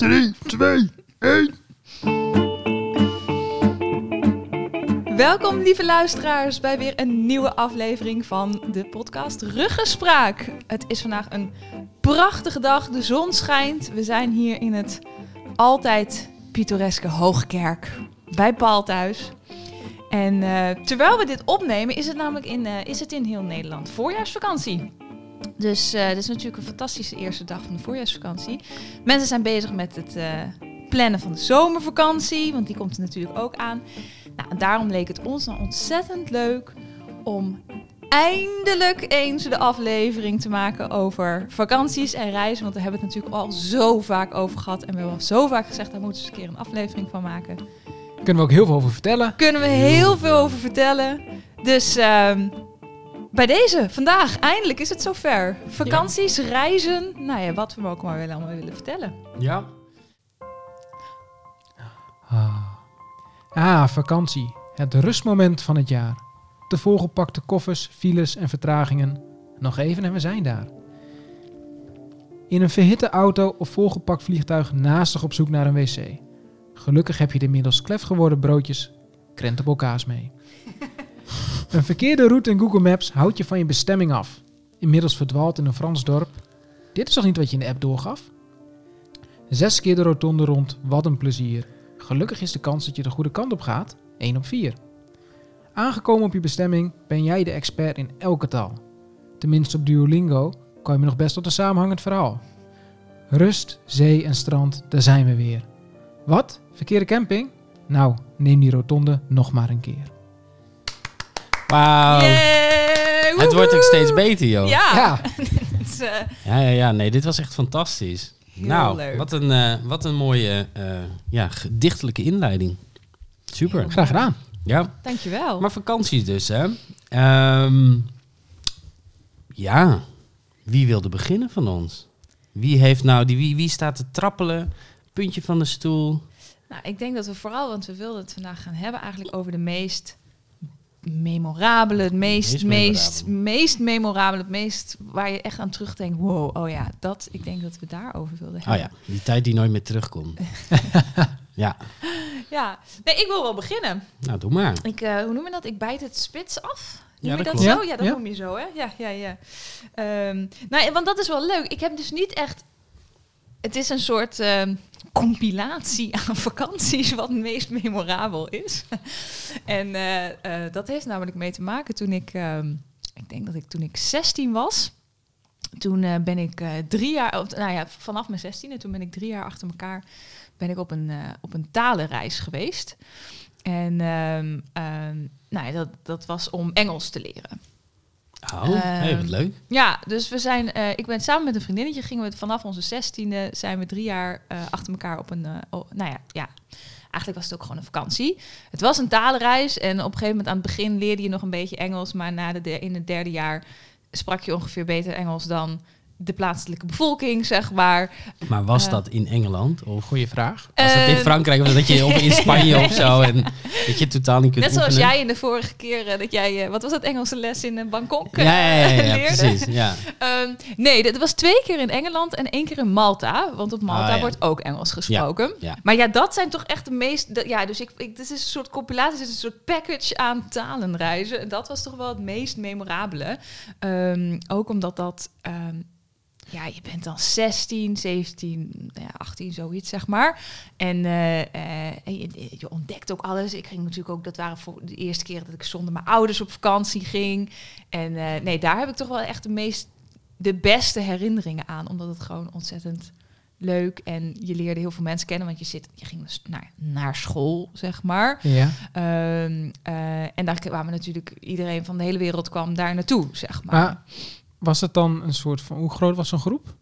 3, 2, 1. Welkom, lieve luisteraars, bij weer een nieuwe aflevering van de podcast Ruggespraak. Het is vandaag een prachtige dag, de zon schijnt. We zijn hier in het altijd pittoreske Hoogkerk bij Paul thuis. En eh, terwijl we dit opnemen, is het namelijk in, eh, is het in heel Nederland voorjaarsvakantie. Dus uh, dit is natuurlijk een fantastische eerste dag van de voorjaarsvakantie. Mensen zijn bezig met het eh, plannen van de zomervakantie, want die komt er natuurlijk ook aan. Nou, daarom leek het ons dan ontzettend leuk om eindelijk eens de aflevering te maken over vakanties en reizen. Want daar hebben we het natuurlijk al zo vaak over gehad. En we hebben al zo vaak gezegd, daar moeten we eens een keer een aflevering van maken. Kunnen we ook heel veel over vertellen. Kunnen we heel veel over vertellen. Dus ehm, bij deze, vandaag, eindelijk is het zover. Vakanties, reizen, nou ja, wat we ook maar willen, allemaal willen vertellen. Ja. Ah. ah, vakantie. Het rustmoment van het jaar. De volgepakte koffers, files en vertragingen. Nog even en we zijn daar. In een verhitte auto of volgepakt vliegtuig naastig op zoek naar een wc. Gelukkig heb je de inmiddels klef geworden broodjes krentenbolkaas mee. Een verkeerde route in Google Maps houdt je van je bestemming af. Inmiddels verdwaald in een Frans dorp. Dit is toch niet wat je in de app doorgaf? Zes keer de rotonde rond, wat een plezier. Gelukkig is de kans dat je de goede kant op gaat 1 op 4. Aangekomen op je bestemming ben jij de expert in elke taal. Tenminste op Duolingo kan je nog best tot een samenhangend verhaal. Rust, zee en strand, daar zijn we weer. Wat? Verkeerde camping? Nou, neem die rotonde nog maar een keer. Wauw. Het wordt ook steeds beter, joh. Ja. Ja. Eh, ja, ja, ja. Nee, dit was echt fantastisch. Heel nou, leuk. Wat, een, eh, wat een mooie eh, ja, gedichtelijke inleiding. Super. Graag gedaan. Ja, dankjewel. maar vakanties dus, hè. Ehm, ja, wie wilde beginnen van ons? Wie, heeft nou die, wie, wie staat te trappelen? Puntje van de stoel. Nou, ik denk dat we vooral, want we wilden het vandaag gaan hebben eigenlijk over de meest memorabele, het meest, Meest meest, memorabele. meest memorabele, het meest waar je echt aan terugdenkt. Wow, oh ja, dat, ik denk dat we daarover wilden Oh hebben. ja, die tijd die nooit meer terugkomt. ja, Ja, nee, ik wil wel beginnen. nou doe maar. Ik, eh, hoe noem je dat? Ik bijt het spits af. Noem Ja, je dat zo? Ja, dat ja. noem je zo, hè? Ja, ja, ja. Ehm, nou, want dat is wel leuk. Ik heb dus niet echt... Het is een soort ehm, compilatie aan vakanties wat het meest memorabel is. en eh, eh, dat heeft namelijk mee te maken toen ik... ehm, ik denk dat ik toen ik 16 was... Toen eh, ben ik drie jaar... Nou ja, vanaf mijn 16e, toen ben ik drie jaar achter elkaar... ben ik op een, op een talenreis geweest. En ehm, nou ja, dat, dat was om Engels te leren. Oh, hey, wat Ehm, leuk. Ja, dus we zijn, eh, ik ben samen met een vriendinnetje, gingen we vanaf onze zestiende, zijn we drie jaar eh, achter elkaar op een, eh, oh, nou ja, ja, eigenlijk was het ook gewoon een vakantie. Het was een talenreis en op een gegeven moment aan het begin leerde je nog een beetje Engels, maar na de, de- in het derde jaar sprak je ongeveer beter Engels dan de plaatselijke bevolking, zeg maar. Maar was eh, dat in Engeland? Of Goeie vraag. was dat in Eh, Frankrijk? Of dat je of in Spanje of zo? En dat je totaal niet kunt Net zoals oefenen? jij in de vorige keer eh, dat jij, wat was dat Engelse les in Bangkok Ja, ja, ja, ja, ja, leerde? precies. Ja. Ehm, nee, dat was twee keer in Engeland en één keer in Malta. Want op Malta Ah, ja. wordt ook Engels gesproken. ja. Maar ja, dat zijn toch echt de meest... de- ja, dus ik, ik, dit is een soort compilatie, dit is een soort package aan talenreizen. En dat was toch wel het meest memorabele. Ehm, ook omdat dat... ehm, ja, je bent dan 16, 17, nou ja, 18, zoiets zeg maar. En, eh, eh, je, je ontdekt ook alles. Ik ging natuurlijk ook, dat waren voor de eerste keer dat ik zonder mijn ouders op vakantie ging. En eh, nee, daar heb ik toch wel echt de meest, de beste herinneringen aan. Omdat het gewoon ontzettend leuk en je leerde heel veel mensen kennen. Want je, zit, je ging dus naar, naar school, zeg maar. Ja. Ehm, eh, en daar kwamen natuurlijk, iedereen van de hele wereld kwam daar naartoe, zeg maar. Maar was het dan een soort van... Hoe groot was zo'n groep?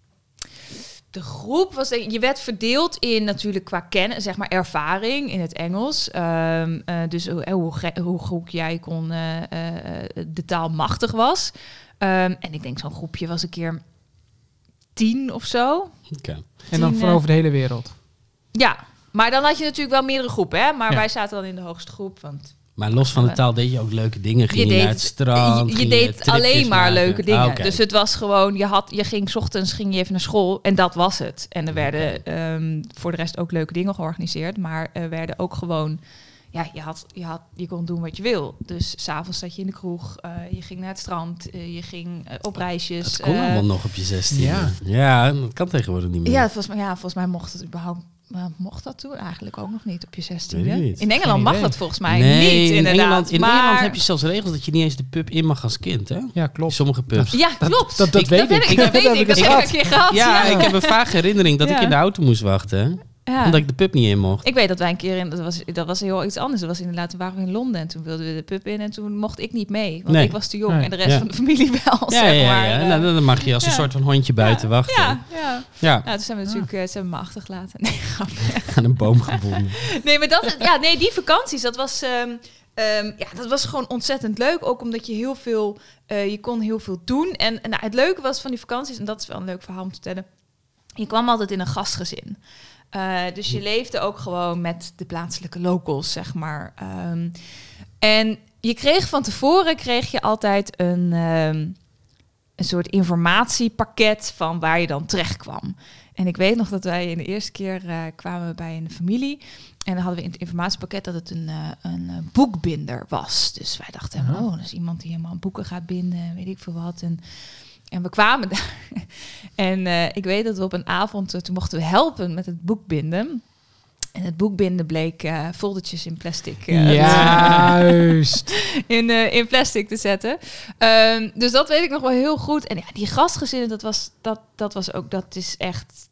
De groep was, je werd verdeeld in natuurlijk qua kennen, zeg maar ervaring in het Engels. Ehm, eh, dus hoe, hoe, ge- hoe goed jij kon eh, eh, de taal machtig was. Ehm, en ik denk zo'n groepje was een keer tien of zo. Oké. En dan van eh, over de hele wereld. Ja, maar dan had je natuurlijk wel meerdere groepen, hè? Maar Ja. wij zaten dan in de hoogste groep, want Maar los van de taal deed je ook leuke dingen. Ging je, Je naar deed- het strand? je, deed alleen maar maken? leuke dingen. Ah, oké. Dus het was gewoon, je, had, je ging 's ochtends ging je even naar school en dat was het. En er werden ehm, voor de rest ook leuke dingen georganiseerd. Maar er werden ook gewoon, ja, je, had, je, had, je kon doen wat je wil. Dus s'avonds zat je in de kroeg, eh, je ging naar het strand, eh, je ging eh, op reisjes. Dat kon allemaal nog op je 16. Ja. ja, dat kan tegenwoordig niet meer. Ja, volgens mij, ja, volgens mij mocht het überhaupt. Maar mocht dat toen eigenlijk ook nog niet op je 16e? Weet ik niet. In Engeland mag dat volgens mij nee, niet, in inderdaad. Engeland, in maar... Engeland heb je zelfs regels dat je niet eens de pub in mag als kind, hè? Ja, klopt. Sommige pubs. Ja, klopt. Dat, dat Ik- weet dat heb ik. ik, dat weet heb ik. Dat heb ik gehad. een keer gehad. Ja, ja. ik heb een vage herinnering dat ik in de auto moest wachten, hè? Ja. omdat ik de pub niet in mocht. Ik weet dat wij een keer in, dat was, dat was heel iets anders. Dat was inderdaad, waren we in Londen en toen wilden we de pub in en toen mocht ik niet mee. Want Nee. ik was te jong Nee. en de rest Ja. van de familie wel, Ja, zeg ja, maar. ja. Nou, dan mag je als een ja. soort van hondje buiten ja. wachten. Ja, ja. Ja, Nou, toen zijn we natuurlijk eh, ze hebben me achtergelaten. Nee, aan een boom gebonden. nee, maar dat, ja, nee, die vakanties, dat was, ehm, ehm, ja, dat was gewoon ontzettend leuk. Ook omdat je heel veel, eh, je kon heel veel doen. En, en nou, het leuke was van die vakanties, en dat is wel een leuk verhaal om te vertellen. Je kwam altijd in een gastgezin. Eh, dus je leefde ook gewoon met de plaatselijke locals, zeg maar. Ehm, en je kreeg van tevoren kreeg je altijd een, ehm, een soort informatiepakket van waar je dan terecht kwam. En ik weet nog dat wij in de eerste keer eh, kwamen bij een familie. En dan hadden we in het informatiepakket dat het een, eh, een boekbinder was. Dus wij dachten, oh, dat is iemand die helemaal boeken gaat binden, weet ik veel wat. En, en we kwamen daar. en eh, ik weet dat we op een avond, eh, toen mochten we helpen met het boekbinden. En het boekbinden bleek eh foldertjes in plastic eh, Juist. in, eh, in plastic te zetten. Ehm, dus dat weet ik nog wel heel goed. En ja, die gastgezinnen, dat was, dat, dat was ook, dat is echt...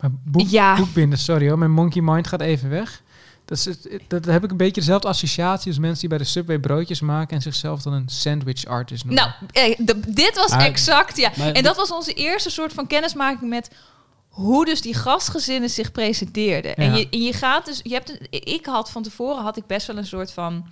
Maar boek, Ja. boekbinden, sorry hoor. Mijn monkey mind gaat even weg. Dat, is, dat heb ik een beetje dezelfde associatie als mensen die bij de Subway broodjes maken en zichzelf dan een sandwich artist noemen. Nou, eh, de- dit was exact, ja. maar- en dat was onze eerste soort van kennismaking met hoe dus die gastgezinnen zich presenteerden. En, je, en je gaat dus, je hebt, ik had van tevoren had ik best wel een soort van,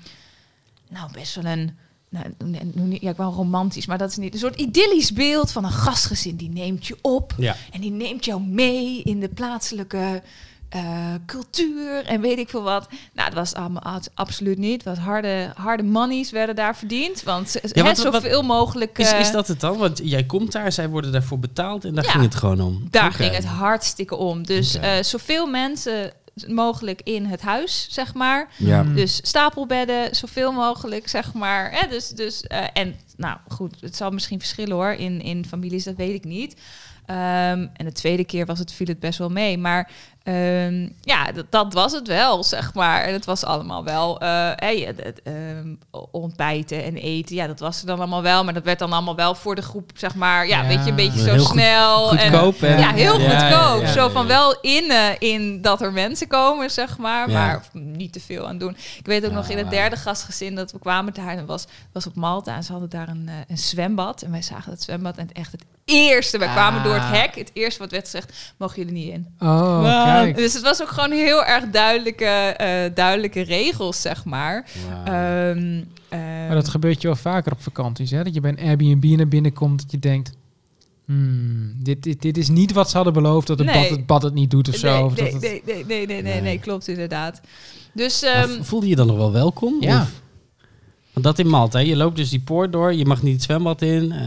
nou best wel een, nou, nee, nee, ja, ik wel romantisch, maar dat is niet een soort idyllisch beeld van een gastgezin die neemt je op Ja. en die neemt jou mee in de plaatselijke eh, cultuur en weet ik veel wat. Nou, dat was allemaal absoluut niet. Wat harde, harde monies werden daar verdiend. Want Ja, wat- zoveel mogelijk. Is, eh, is dat het dan? Want jij komt daar, zij worden daarvoor betaald en daar Ja. ging het gewoon om. Daar ging het hartstikke om. Dus Oké. eh, zoveel mensen mogelijk in het huis, zeg maar. Ja. Dus stapelbedden, zoveel mogelijk, zeg maar. Hè? Dus, dus, eh, en nou goed, het zal misschien verschillen hoor in, in families, dat weet ik niet. Ehm, en de tweede keer was het, viel het best wel mee. Maar ehm, ja, dat, dat was het wel, zeg maar. En het was allemaal wel eh, hey, ehm, ontbijten en eten. Ja, dat was er dan allemaal wel. Maar dat werd dan allemaal wel voor de groep, zeg maar. Ja, Ja. weet je, een beetje zo Heel goed- snel. en, Goedkoop. en- ja, heel Ja, goedkoop. ja, ja, Zo ja, van wel in, eh, in dat er mensen komen, zeg maar. Ja. Maar niet te veel aan doen. Ik weet ook nog in het derde gastgezin dat we kwamen daar. En was, was op Malta en ze hadden daar een, eh, een zwembad. En wij zagen het zwembad en echt het eerste. Wij kwamen Ah. door het hek. Het eerste wat werd gezegd, mogen jullie niet in. Oh, kijk. Dus het was ook gewoon heel erg duidelijke, eh, duidelijke regels, zeg maar. Ehm, ehm, Maar dat gebeurt je wel vaker op vakanties, hè? Dat je bij een Airbnb naar binnen komt, dat je denkt... Hmm, dit, dit, dit is niet wat ze hadden beloofd, dat het, Nee. bad, het bad het niet doet of zo. nee, of dat nee, het- nee, nee, nee, nee, nee, Nee. nee, klopt inderdaad. Dus ehm, voelde je dan nog wel welkom? Ja. Of- Want dat in Malta, hè? je loopt dus die poort door, je mag niet het zwembad in. Eh,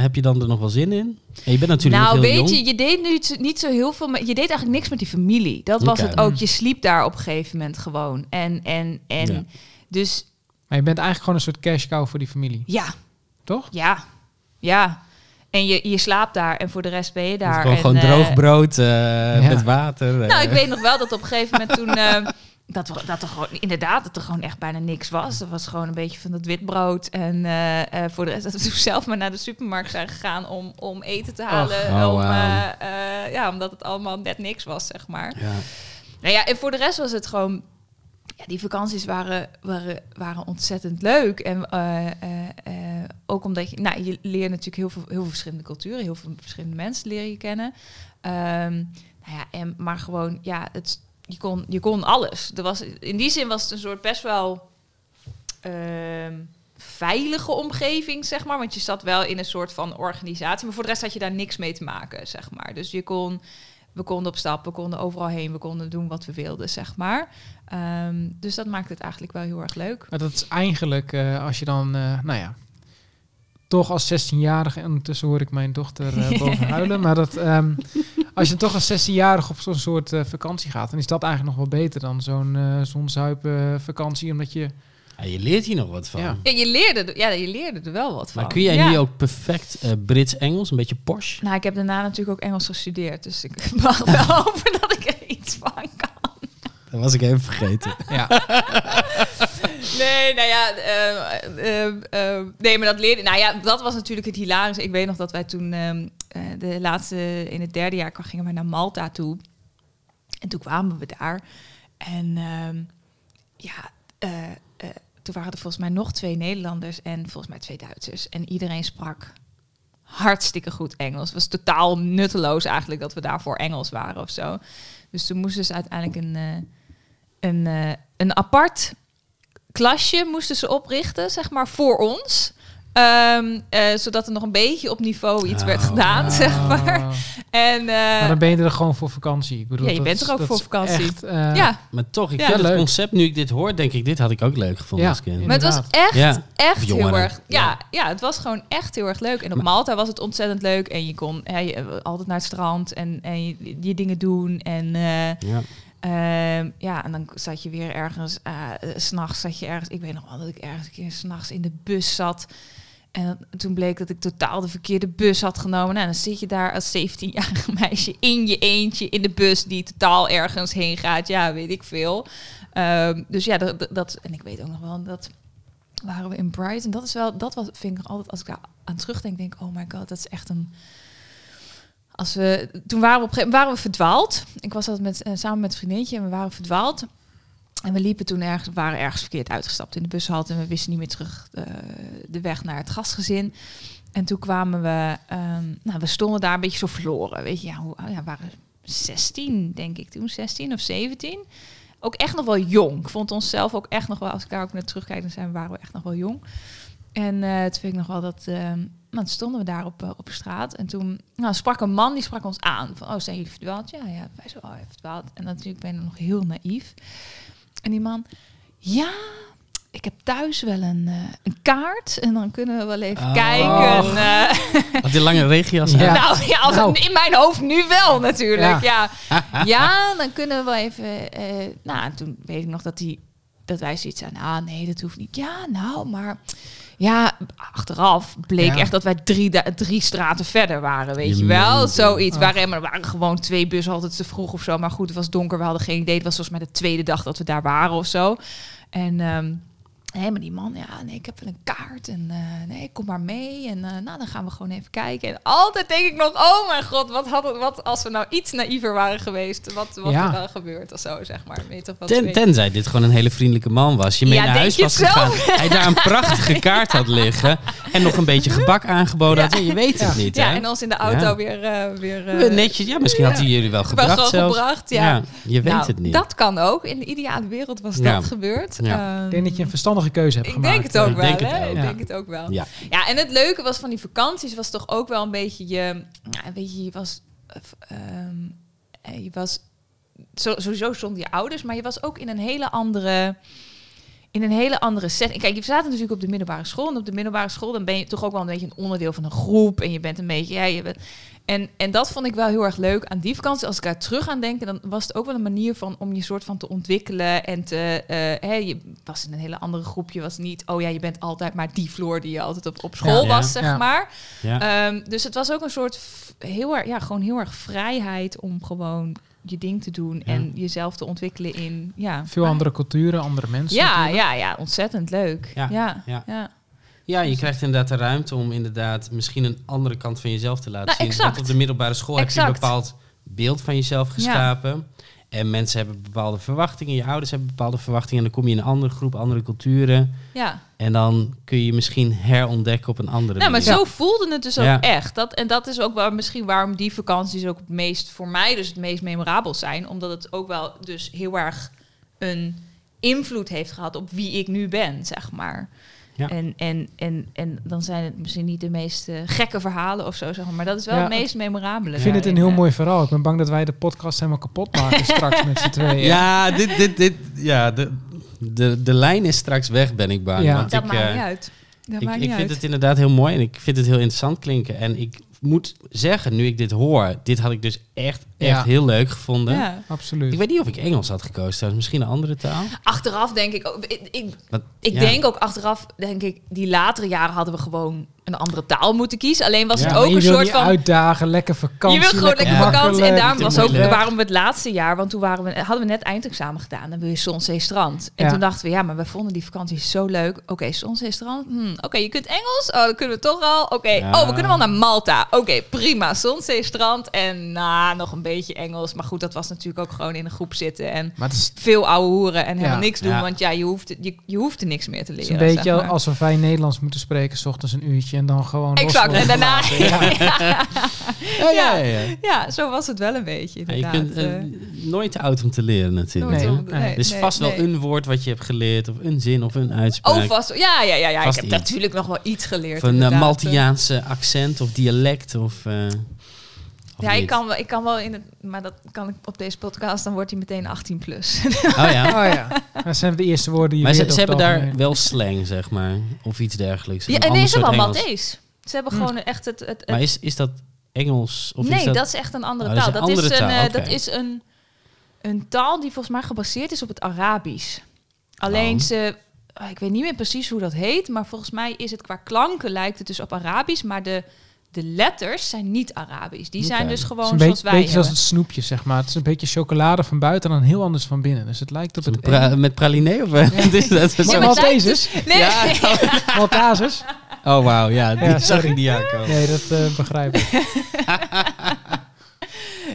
heb je dan er nog wel zin in? En je bent natuurlijk nou, nog heel weet jong. je, je deed nu niet zo heel veel. Met, je deed eigenlijk niks met die familie. Dat was het ook. Je sliep daar op een gegeven moment gewoon. En, en, en Ja. dus Maar je bent eigenlijk gewoon een soort cash cow voor die familie, ja, toch? ja, ja. En je, je slaapt daar en voor de rest ben je daar. gewoon, en, gewoon eh, droog brood eh, Ja. met water. Nou, ik weet nog wel dat op een gegeven moment toen... eh, dat, er- dat er gewoon, inderdaad, dat er gewoon echt bijna niks was. Er was gewoon een beetje van dat witbrood. En eh, eh, voor de rest dat we zelf maar naar de supermarkt zijn gegaan om, om eten te halen. oh, om, eh, ja, omdat het allemaal net niks was, zeg maar. Ja. Nou ja, en voor de rest was het gewoon... Ja, die vakanties waren, waren, waren ontzettend leuk. En ook omdat je... Nou, je leert natuurlijk heel veel, heel veel verschillende culturen. Heel veel verschillende mensen leer je kennen. Ehm, nou ja, en, maar gewoon, ja, het, je, kon, je kon alles. Er was, in die zin was het een soort best wel... ehm, veilige omgeving, zeg maar. Want je zat wel in een soort van organisatie. Maar voor de rest had je daar niks mee te maken, zeg maar. Dus je kon we konden op stap, we konden overal heen, we konden doen wat we wilden, zeg maar. Ehm, dus dat maakt het eigenlijk wel heel erg leuk. Maar dat is eigenlijk, eh, als je dan, eh, nou ja, toch als 16-jarige, en ondertussen hoor ik mijn dochter eh, boven huilen, maar dat, ehm, als je toch als 16-jarige op zo'n soort eh, vakantie gaat, dan is dat eigenlijk nog wel beter dan zo'n eh zonzuipen vakantie, omdat je, Ja, je leert hier nog wat van. Ja. Ja, je leerde, er- ja, je leerde er wel wat van. Maar kun jij ja. nu ook perfect Brits-Engels, een beetje posh? Nou, ik heb daarna natuurlijk ook Engels gestudeerd, dus ik mag wel hopen dat ik er iets van kan. Dat was ik even vergeten. ja, Nee, nou ja, eh, eh, eh, nee, maar dat leerde. Nou ja, dat was natuurlijk het hilarische. Ik weet nog dat wij toen ehm, eh, de laatste in het derde jaar kwam- gingen we naar Malta toe. En toen kwamen we daar. En ehm, ja, eh, eh, toen waren er volgens mij nog twee Nederlanders en volgens mij twee Duitsers. En iedereen sprak hartstikke goed Engels. Het was totaal nutteloos eigenlijk dat we daarvoor Engels waren of zo. Dus toen moesten ze uiteindelijk een, eh, een, eh, een apart klasje moesten ze oprichten, zeg maar, voor ons. Ehm, eh, zodat er nog een beetje op niveau iets werd Oh. gedaan, zeg maar. Ah. En eh, maar dan ben je er gewoon voor vakantie. Ik bedoel, Ja, je dat bent er ook voor vakantie. Echt, eh, ja, Maar toch, ik Ja, vind het leuk. concept, nu ik dit hoor, denk ik, dit had ik ook leuk gevonden Ja, als kind. in- maar het was echt, Ja, echt heel erg. Ja, Ja. het was gewoon echt heel erg leuk. En op Maar- Malta was het ontzettend leuk. En je kon ja, je, altijd naar het strand en, en je, je dingen doen. En eh, Ja. Ehm, ja, en dan zat je weer ergens, s s'nachts zat je ergens, ik weet nog wel dat ik ergens een keer s'nachts in de bus zat. En toen bleek dat ik totaal de verkeerde bus had genomen. Nou, dan zit je daar als 17-jarige meisje in je eentje in de bus die totaal ergens heen gaat. Ja, weet ik veel. Ehm, dus ja, dat, dat- en ik weet ook nog wel dat waren we in Brighton. Dat is wel, dat was, vind ik altijd, als ik daar aan terugdenk, denk oh my god, dat is echt een als we, toen waren we op gegeven waren verdwaald. Ik was altijd met, eh, samen met een vriendinnetje en we waren verdwaald. En we liepen toen ergens, waren ergens verkeerd uitgestapt in de bushalte en we wisten niet meer terug eh, de weg naar het gastgezin. En toen kwamen we, ehm, nou, we stonden daar een beetje zo verloren. Weet je, ja, hoe, ja, we waren 16, denk ik toen, 16 of 17. Ook echt nog wel jong. Ik vond onszelf ook echt nog wel, als ik daar ook naar terugkijk, dan zijn, waren we echt nog wel jong. En eh toen vind ik nog wel dat, ehm, nou, toen stonden we daar op, eh, op straat. En toen nou, sprak een man, die sprak ons aan. Van, oh, zijn jullie verdwaald? Ja, ja, wij zo, oh, verdwaald. En natuurlijk ben ik nog heel naïef. En die man, ja, ik heb thuis wel een, eh, een kaart. En dan kunnen we wel even Oh. kijken. eh. Had die lange regenjas Ja. nou ja, als Nou. in mijn hoofd nu wel natuurlijk. Ja. Ja, ja. dan kunnen we wel even. eh, nou, en toen weet ik nog dat hij dat wij zoiets aan. Ah, nee, dat hoeft niet. Ja, nou, maar ja, achteraf bleek Ja. echt dat wij drie, drie straten verder waren, weet Je wel. Zoiets. Ach. Waren, maar er waren gewoon twee bussen altijd te vroeg of zo. Maar goed, het was donker, we hadden geen idee. Het was volgens mij de tweede dag dat we daar waren of zo. En ehm, nee, maar die man, ja, nee, ik heb wel een kaart. En eh, nee, kom maar mee. En eh, nou, dan gaan we gewoon even kijken. En altijd denk ik nog, oh mijn god, wat had het, wat als we nou iets naïver waren geweest. Wat, wat Ja. er dan gebeurt of zo, zeg maar. Weet toch wat Ten, tenzij dit gewoon een hele vriendelijke man was. Je mee Ja, naar huis was gegaan. Hij daar een prachtige kaart had liggen. En nog een beetje gebak aangeboden had. Ja, je weet het Ja. niet, Ja, hè? en ons in de auto Ja. weer... eh weer eh, Netjes. Ja, misschien had hij jullie wel wel gebracht gewoon zelfs. gebracht, ja. je weet Nou, het niet. Dat kan ook. In de ideale wereld was Ja. dat gebeurd. Ja. Ehm, Ik denk dat je een verstandige keuze hebt Ik gemaakt. denk het ook Ik wel, denk het hè? wel. Ik denk het ook wel. Ja. Ja, en het leuke was van die vakanties was toch ook wel een beetje je... Ja, weet je, je was... eh, ehm, eh, je was... Zo, sowieso stonden je ouders, maar je was ook in een hele andere... In een hele andere setting. Kijk, je zaten natuurlijk op de middelbare school. En op de middelbare school dan ben je toch ook wel een beetje een onderdeel van een groep. En je bent een beetje... Ja, je bent, en, en dat vond ik wel heel erg leuk aan die vakantie. Als ik daar terug aan denk, dan was het ook wel een manier van om je soort van te ontwikkelen. En te, eh, hè, je was in een hele andere groep. Je was niet, oh ja, je bent altijd maar die Floor die je altijd op, op school Ja. was, zeg Ja. maar. Ja. Ehm, dus het was ook een soort heel erg, ja, gewoon heel erg vrijheid om gewoon je ding te doen Ja. en jezelf te ontwikkelen in, ja. Veel andere culturen, andere mensen. Ja, natuurlijk. ja, ja, ontzettend leuk. Ja, Ja, ja. Ja. Je krijgt inderdaad de ruimte om inderdaad misschien een andere kant van jezelf te laten Nou, zien. exact. Want op de middelbare school heb je een bepaald beeld van jezelf geschapen. En mensen hebben bepaalde verwachtingen, je ouders hebben bepaalde verwachtingen. En dan kom je in een andere groep, andere culturen. ja. En dan kun je je misschien herontdekken op een andere Nou, maar manier. zo voelde het dus ook Ja. echt. Dat, en dat is ook wel misschien waarom die vakanties ook het meest voor mij dus het meest memorabel zijn. Omdat het ook wel dus heel erg een invloed heeft gehad op wie ik nu ben, zeg maar. Ja. En, en, en, en dan zijn het misschien niet de meest eh, gekke verhalen of zo, zeg maar. Maar dat is wel Ja, het meest memorabele. Ik vind het een heel eh. mooi verhaal. Ik ben bang dat wij de podcast helemaal kapot maken straks met z'n tweeën. Ja, dit, dit, dit, ja de, de, de lijn is straks weg, ben ik bang. Ja. Want Dat ik, maakt eh, niet uit. Dat ik, ik vind uit. het inderdaad heel mooi en ik vind het heel interessant klinken. En ik moet zeggen, nu ik dit hoor, dit had ik dus echt, echt Ja. heel leuk gevonden. Ja. Absoluut. Ik weet niet of ik Engels had gekozen, trouwens. misschien een andere taal. Achteraf denk ik ook... Ik, ik, Wat- ik ja. denk ook achteraf, denk ik... Die latere jaren hadden we gewoon een andere taal moeten kiezen. Alleen was Ja, het ook een soort van... uitdagen, lekker vakantie. je wil gewoon lekker Ja. vakantie. En daarom was ook waarom we het laatste jaar, want toen waren we, hadden we net eindexamen gedaan. Dan wil je Zonzee Strand. En Ja. toen dachten we, ja, maar we vonden die vakantie zo leuk. Oké, Zonzee Strand. Hm, Oké, je kunt Engels. Oh, dan kunnen we toch al. Oké, Ja. oh, we kunnen wel naar Malta. Oké, prima. Zonzee Strand. En nou, nog een beetje Engels. Maar goed, dat was natuurlijk ook gewoon in een groep zitten. En Maar het is, veel ouwe hoeren en helemaal Ja. niks doen. Ja. Want ja, je hoeft, je, je hoeft er niks meer te het is leren. een beetje zeg maar. alsof wij Nederlands moeten spreken, s ochtends een uurtje en dan gewoon. Exact. En daarna... Ja. Ja, ja, ja. ja, zo was het wel een beetje, Ja, je kunt eh, Eh, nooit te oud om te leren natuurlijk. Nee. Er is nee, vast wel nee. een woord wat je hebt geleerd, of een zin of een uitspraak. Oh, vast. Ja, ja, ja. ja. Vast ik heb iets. natuurlijk nog wel iets geleerd. of een eh, inderdaad. Maltiaanse accent of dialect of... eh, of Ja, ik kan, wel, ik kan wel in het... Maar dat kan ik op deze podcast, dan wordt hij meteen 18 plus. Oh ja. Oh ja, dat zijn de eerste woorden die je Maar ze, ze hebben daar wel slang, zeg maar. Of iets dergelijks. ja, en ander nee, ze hebben soort al Engels. Maltese. Ze hebben Hm. gewoon echt het... het, het- Maar is, is dat Engels? Of nee, is dat... dat... is echt een andere Oh, dat is taal. een Dat is, een, taal, eh, dat is een, een taal die volgens mij gebaseerd is op het Arabisch. Alleen Oh. ze... ah, Ik weet niet meer precies hoe dat heet, maar volgens mij is het qua klanken lijkt het dus op Arabisch, maar de, de letters zijn niet Arabisch. Die zijn dus Het is gewoon een zoals beetje, wij beetje zoals hebben. het snoepje, zeg maar. Het is een beetje chocolade van buiten en dan heel anders van binnen. Dus het lijkt op het Pra- met pralinee of wat is dat? Ja, Maltesers? Nee, Ja. Maltazers? Oh, wauw. Ja, die Ja, zag ik niet aankomen. Nee, dat eh, begrijp ik.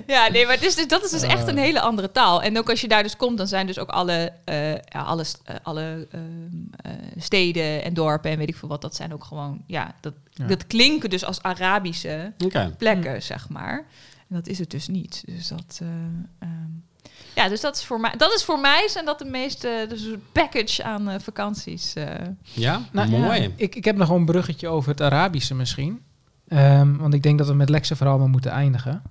Ja, nee, maar het is dus, dat is dus echt een hele andere taal. En ook als je daar dus komt, dan zijn dus ook alle, eh, ja, alle, eh, alle ehm, eh, steden en dorpen en weet ik veel wat, dat zijn ook gewoon, ja, dat, Ja. dat klinken dus als Arabische plekken, zeg maar. En dat is het dus niet. Dus dat, eh, ehm, ja, dus dat is voor mij, dat is voor mij zijn dat de meeste, dus een package aan eh, vakanties. eh. Ja, Nou, mooi. ja, ik, ik heb nog wel een bruggetje over het Arabische misschien. Ehm, want ik denk dat we met Lexe vooral maar moeten eindigen.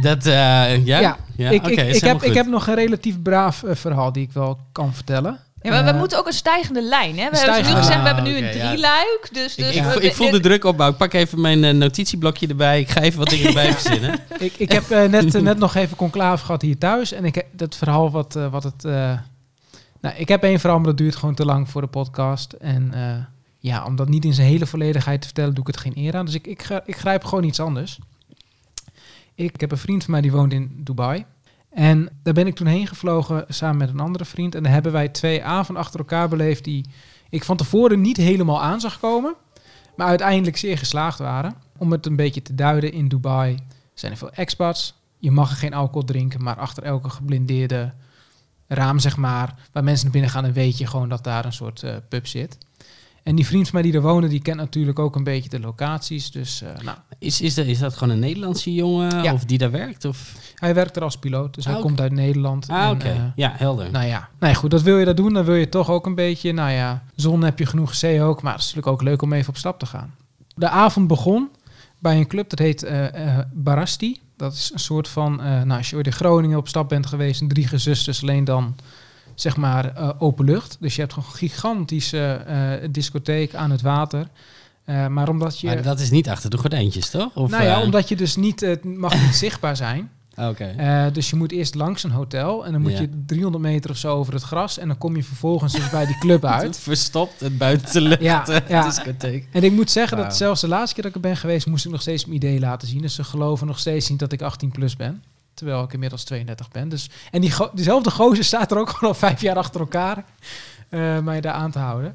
Dat, eh, ja? Ja, Ja, ik, ik, heb, ik heb nog een relatief braaf eh, verhaal die ik wel kan vertellen. Ja, maar we Eh, moeten ook een stijgende lijn. Hè? We hebben nu gezegd, we hebben nu Ah, een drieluik. Dus, Ik, dus ik, ik voel de druk opbouwen. Ik pak even mijn notitieblokje erbij. Ik ga even wat dingen erbij verzinnen. Ik, ik heb net, net nog even conclave gehad hier thuis. En ik heb dat verhaal wat, wat het... eh, nou, ik heb één verhaal, maar dat duurt gewoon te lang voor de podcast. En eh, ja, om dat niet in zijn hele volledigheid te vertellen, doe ik het geen eer aan. Dus ik, ik, ga- ik grijp gewoon iets anders. Ik heb een vriend van mij die woont in Dubai. En daar ben ik toen heen gevlogen samen met een andere vriend. En daar hebben wij twee avonden achter elkaar beleefd die ik van tevoren niet helemaal aan zag komen. Maar uiteindelijk zeer geslaagd waren. Om het een beetje te duiden, in Dubai zijn er veel expats. Je mag geen alcohol drinken, maar achter elke geblindeerde raam, zeg maar, waar mensen naar binnen gaan, dan weet je gewoon dat daar een soort eh, pub zit. En die vriend van mij die er woonde, die kent natuurlijk ook een beetje de locaties. Dus eh, nou, Is, is, dat, is dat gewoon een Nederlandse jongen Ja. of die daar werkt? Of? hij werkt er als piloot, dus hij Ah, komt uit Nederland. Ah, oké. eh, ja, helder. nou ja, nee, goed, dat wil je dat doen, dan wil je toch ook een beetje, nou ja, zon heb je genoeg, zee ook, maar het is natuurlijk ook leuk om even op stap te gaan. De avond begon bij een club, dat heet eh, Barasti. Dat is een soort van, nou, als je ooit in Groningen op stap bent geweest, een drie gezusters, alleen dan zeg maar eh, open lucht. Dus je hebt gewoon een gigantische eh, discotheek aan het water. Eh, maar omdat je, Maar dat is niet achter de gordijntjes, toch? Of, nou ja, omdat je dus niet, het mag niet zichtbaar zijn. Oké. Dus je moet eerst langs een hotel en dan moet Ja. je 300 meter of zo over het gras en dan kom je vervolgens dus bij die club uit. Verstopt het buitenlucht Ja, ja. discotheek. En ik moet zeggen dat zelfs de laatste keer dat ik er ben geweest, moest ik nog steeds mijn idee laten zien. Dus ze geloven nog steeds niet dat ik 18 plus ben. Terwijl ik inmiddels 32 ben. Dus, en die go- diezelfde gozer staat er ook gewoon al vijf jaar achter elkaar eh, mij daar aan te houden.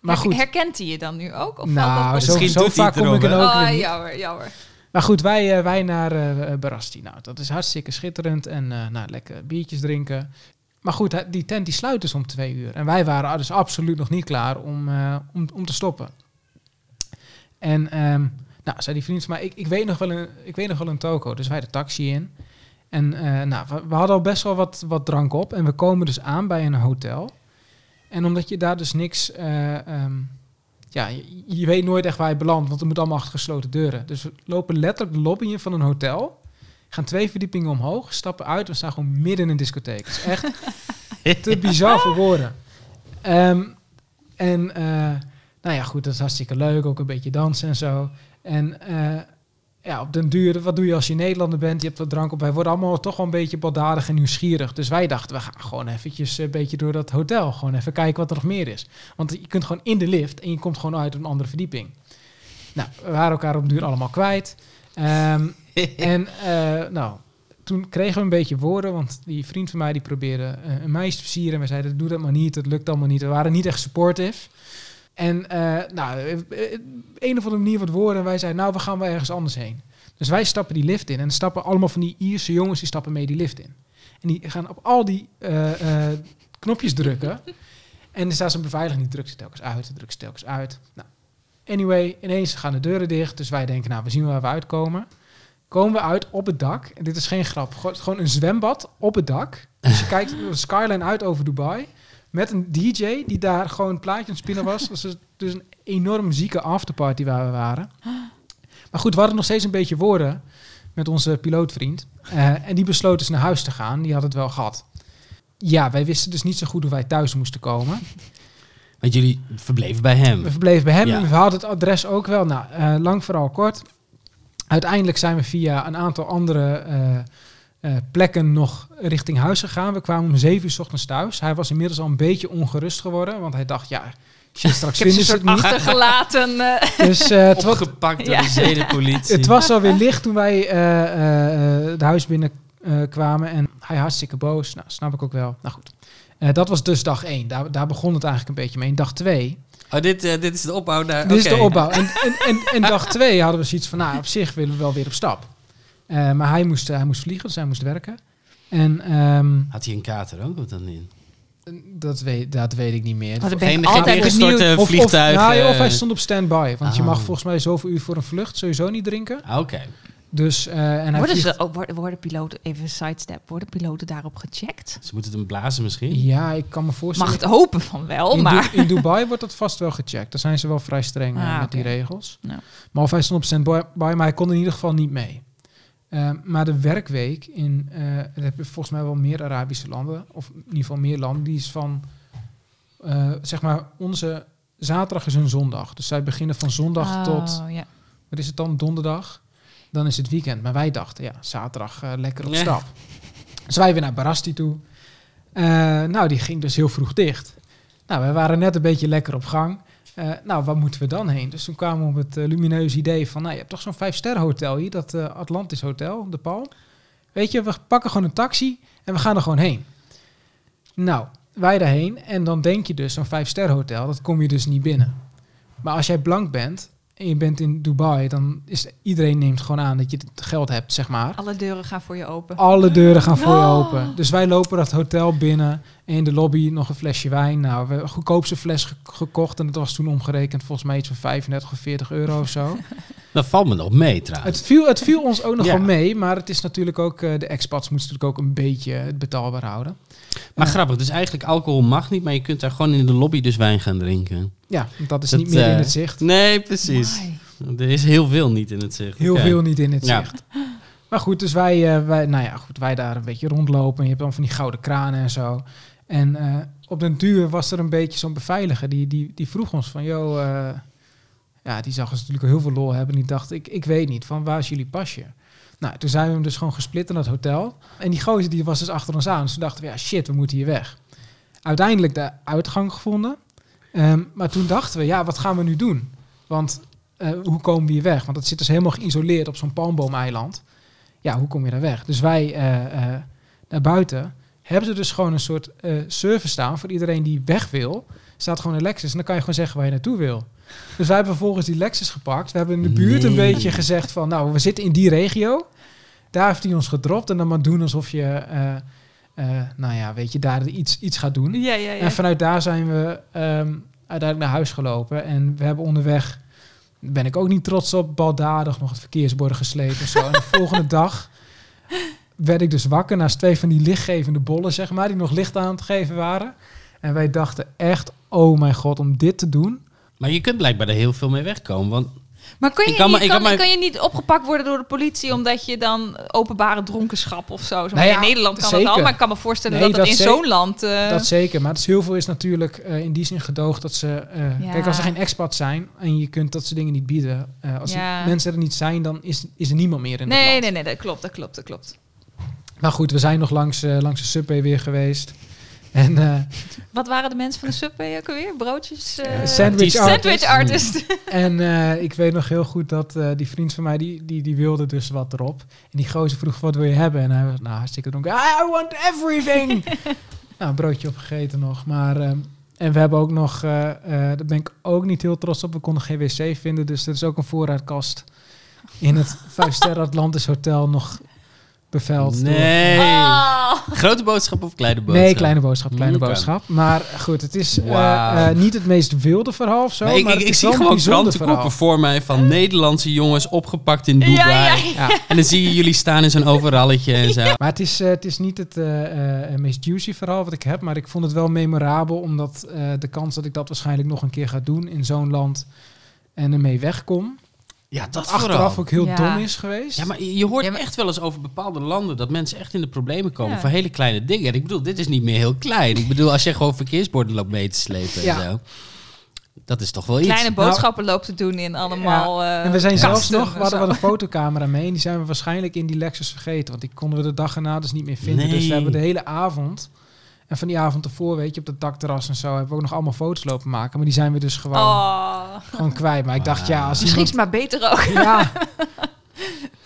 Maar goed, Herkent hij je dan nu ook? Of nou, dat zo, Misschien zo doet hij vaak kom ik er ook Oh, niet. jammer, jammer. Maar goed, wij, eh, wij naar eh, Barasti. Nou, dat is hartstikke schitterend. En eh, nou, lekker biertjes drinken. Maar goed, die tent die sluit dus om twee uur. En wij waren dus absoluut nog niet klaar om, eh, om, om te stoppen. En ehm, nou, zei die vriend van mij, ik, ik, weet nog wel een, ik weet nog wel een toko. Dus wij de taxi in. En eh, nou, we, we hadden al best wel wat, wat drank op. En we komen dus aan bij een hotel. En omdat je daar dus niks... eh, ehm, ja, je, je weet nooit echt waar je belandt, want het moet allemaal achter gesloten deuren. Dus we lopen letterlijk de lobby in van een hotel, gaan twee verdiepingen omhoog, stappen uit, we staan gewoon midden in een discotheek. Het is echt te bizar voor woorden. Ehm, en eh, nou ja, goed, dat is hartstikke leuk, ook een beetje dansen en zo. En ja, op den duur, wat doe je als je Nederlander bent? Je hebt wat drank op. Wij worden allemaal toch wel een beetje baldadig en nieuwsgierig. Dus wij dachten, we gaan gewoon eventjes een beetje door dat hotel. Gewoon even kijken wat er nog meer is. Want je kunt gewoon in de lift en je komt gewoon uit op een andere verdieping. Nou, we waren elkaar op den duur allemaal kwijt. Ehm, en eh, nou, toen kregen we een beetje woorden, want die vriend van mij die probeerde eh, een meisje te versieren. En we zeiden, doe dat maar niet, het lukt allemaal niet. We waren niet echt supportive. En eh, nou, eh, eh, een of andere manier wat woorden. En wij zeiden, nou, we gaan wel ergens anders heen. Dus wij stappen die lift in. En stappen allemaal van die Ierse jongens, die stappen mee die lift in. En die gaan op al die knopjes drukken. En er staat zo'n beveiliging, die drukt ze telkens uit, drukt ze telkens uit. Nou, anyway, ineens gaan de deuren dicht. Dus wij denken, nou, we zien waar we uitkomen. Komen we uit op het dak. En dit is geen grap. Gewoon een zwembad op het dak. Dus je kijkt de skyline uit over Dubai. Met een DJ die daar gewoon een plaatje aan het spinnen was. Dat is dus een enorm zieke afterparty waar we waren. Maar goed, we hadden nog steeds een beetje woorden met onze pilootvriend. Eh, en die besloot dus naar huis te gaan. Die had het wel gehad. Ja, wij wisten dus niet zo goed hoe wij thuis moesten komen. Want jullie verbleven bij hem. We verbleven bij hem. Ja. We hadden het adres ook wel. Nou, eh, lang vooral kort. Uiteindelijk zijn we via een aantal andere eh, eh, plekken nog richting huis gegaan. We kwamen om zeven uur 's ochtends thuis. Hij was inmiddels al een beetje ongerust geworden. Want hij dacht, ja, shit, straks vinden ze het niet. achtergelaten. eh, Dus eh, het, was, Opgepakt door Ja. de zedenpolitie. het was alweer licht toen wij eh, eh, eh, de huis binnen eh, kwamen. En hij hartstikke boos. Nou, snap ik ook wel. Nou goed. Eh, dat was dus dag één. Daar, daar begon het eigenlijk een beetje mee. En dag twee Oh, dit, eh, dit is de opbouw naar... Dit is de opbouw. En, en, en, en dag twee hadden we zoiets van, nou, op zich willen we wel weer op stap. Eh, maar hij moest, hij moest vliegen, dus hij moest werken. En ehm, Had hij een kater ook of dan niet? dat, weet, dat weet ik niet meer. Ik Geen, altijd geen ingestorte Of, of, vliegtuig. nou, of eh, hij stond op standby. Want je mag volgens mij zoveel uur voor een vlucht sowieso niet drinken. ah, Oké. Dus, eh, en hij Worden, vliegt- ze, ook- worden, piloten, even sidestep, worden piloten daarop gecheckt? Ze moeten hem blazen misschien. Ja, ik kan me voorstellen. Mag het hopen van wel, in, maar... Du- in Dubai wordt dat vast wel gecheckt. Daar zijn ze wel vrij streng eh, Ah, met die regels. Ja. Maar of hij stond op standby, maar hij kon in ieder geval niet mee. Eh, maar de werkweek in, eh dat heb je volgens mij wel meer Arabische landen, of in ieder geval meer landen, die is van, eh, zeg maar, onze zaterdag is een zondag. Dus zij beginnen van zondag Oh, tot, ja. wat is het dan, donderdag? Dan is het weekend. Maar wij dachten, ja, zaterdag lekker op stap. Dus wij weer naar Barasti toe. Eh, nou, die ging dus heel vroeg dicht. Nou, we waren net een beetje lekker op gang. Eh, nou, waar moeten we dan heen? Dus toen kwamen we op het eh, lumineuze idee van... nou, je hebt toch zo'n vijfsterren hotel hier, dat eh, Atlantis Hotel, de Palm. Weet je, we pakken gewoon een taxi en we gaan er gewoon heen. Nou, wij daarheen en dan denk je dus, zo'n vijfsterren hotel, dat kom je dus niet binnen. Maar als jij blank bent en je bent in Dubai, dan is iedereen neemt gewoon aan dat je het geld hebt, zeg maar. Alle deuren gaan voor je open. Alle deuren gaan voor je Oh. open. Dus wij lopen dat hotel binnen. En in de lobby nog een flesje wijn. Nou, we hebben een goedkoopste fles ge- gekocht. En dat was toen omgerekend volgens mij iets van 35 of 40 euro of zo. Dat valt me nog mee trouwens. het, viel, het viel ons ook nog Ja. wel mee. Maar het is natuurlijk ook... eh, de expats moeten natuurlijk ook een beetje het betaalbaar houden. Maar Eh, grappig, dus eigenlijk alcohol mag niet, maar je kunt daar gewoon in de lobby dus wijn gaan drinken. Ja, want dat is Dat, niet meer in eh, het zicht. Nee, precies. Er is heel veel niet in het zicht. Heel veel niet in het Ja. zicht. Maar goed, dus wij, eh, wij, nou ja, goed, wij daar een beetje rondlopen. En je hebt dan van die gouden kranen en zo. En eh, op den duur was er een beetje zo'n beveiliger. Die, die, die vroeg ons van, joh, eh, ja, die zag ons natuurlijk heel veel lol hebben. En die dacht, ik, ik weet niet, van waar is jullie pasje? Nou, toen zijn we hem dus gewoon gesplit in dat hotel. En die gozer die was dus achter ons aan. Dus toen dachten we, ja shit, we moeten hier weg. Uiteindelijk de uitgang gevonden. Ehm, maar toen dachten we, ja, wat gaan we nu doen? Want eh, hoe komen we hier weg? Want het zit dus helemaal geïsoleerd op zo'n palmboomeiland. Ja, hoe kom je daar weg? Dus wij eh, eh, naar buiten hebben ze dus gewoon een soort service staan voor iedereen die weg wil. Staat gewoon een Lexus en dan kan je gewoon zeggen waar je naartoe wil. Dus wij hebben vervolgens die Lexus gepakt. We hebben in de buurt een beetje gezegd van, nou, we zitten in die regio. Daar heeft hij ons gedropt en dan maar doen alsof je, eh, eh, nou ja, weet je, daar iets, iets gaat doen. Ja, ja, ja. En vanuit daar zijn we ehm, uiteindelijk naar huis gelopen. En we hebben onderweg, ben ik ook niet trots op, baldadig nog het verkeersborden geslepen en zo. en de volgende dag werd ik dus wakker naast twee van die lichtgevende bollen, zeg maar, die nog licht aan het geven waren. En wij dachten echt, oh mijn god, om dit te doen. Maar je kunt blijkbaar er heel veel mee wegkomen. Want Maar kun je, kan niet, kan, kan je niet opgepakt worden door de politie omdat je dan openbare dronkenschap of zo? zo Nou ja, in Nederland kan zeker. dat al, maar ik kan me voorstellen Nee, dat dat in zo'n land. eh, Dat zeker, maar het is heel veel is natuurlijk eh, in die zin gedoogd dat ze... eh, Ja. Kijk, als er geen expats zijn en je kunt dat soort dingen niet bieden... als Ja. die mensen er niet zijn, dan is, is er niemand meer in nee, land. nee, nee, dat klopt, dat klopt, dat klopt. Maar goed, we zijn nog langs, langs de Subway weer geweest. En eh, Wat waren de mensen van de Subway ook alweer? Broodjes? eh, sandwich Sandwich artist. artist. En eh, ik weet nog heel goed dat die vriend van mij, die, die, die wilde dus wat erop. En die gozer vroeg, wat wil je hebben? En hij was, nou, hartstikke dronken. I want everything! nou, een broodje opgegeten nog. Maar, ehm, en we hebben ook nog, daar ben ik ook niet heel trots op, we konden geen wc vinden. Dus er is ook een voorraadkast in het Vijf Sterren Atlantis Hotel nog beveld. door- nee. Oh. Grote boodschap of kleine boodschap? Nee, kleine boodschap, kleine boodschap. Maar goed, het is eh, eh, niet het meest wilde verhaal of zo. Maar ik, maar ik, ik zie gewoon krantenkoppen voor mij van Nederlandse jongens opgepakt in Dubai. Ja, ja, Ja. En dan zie je jullie staan in zo'n overalletje en zo. Maar het is, eh, het is niet het eh, eh, meest juicy verhaal wat ik heb, maar ik vond het wel memorabel, omdat eh, de kans dat ik dat waarschijnlijk nog een keer ga doen in zo'n land en ermee wegkom, Ja, dat dat achteraf vooral. ook heel Ja. dom is geweest. Ja, maar je hoort Ja, maar- echt wel eens over bepaalde landen dat mensen echt in de problemen komen Ja. voor hele kleine dingen. En ik bedoel, dit is niet meer heel klein. Ik bedoel, als je gewoon verkeersborden loopt mee te slepen Ja. en zo. Dat is toch wel iets. Kleine boodschappen loopt te doen in allemaal. eh, en we zijn zelfs nog, we hadden wel een fotocamera mee en die zijn we waarschijnlijk in die Lexus vergeten, want die konden we de dag erna dus niet meer vinden. Dus we hebben de hele avond, en van die avond ervoor, weet je, op dat dakterras en zo, hebben we ook nog allemaal foto's lopen maken, maar die zijn we dus gewoon, Oh. gewoon kwijt. Maar ik dacht, ja, als Misschien is iemand... het maar beter ook. Ja.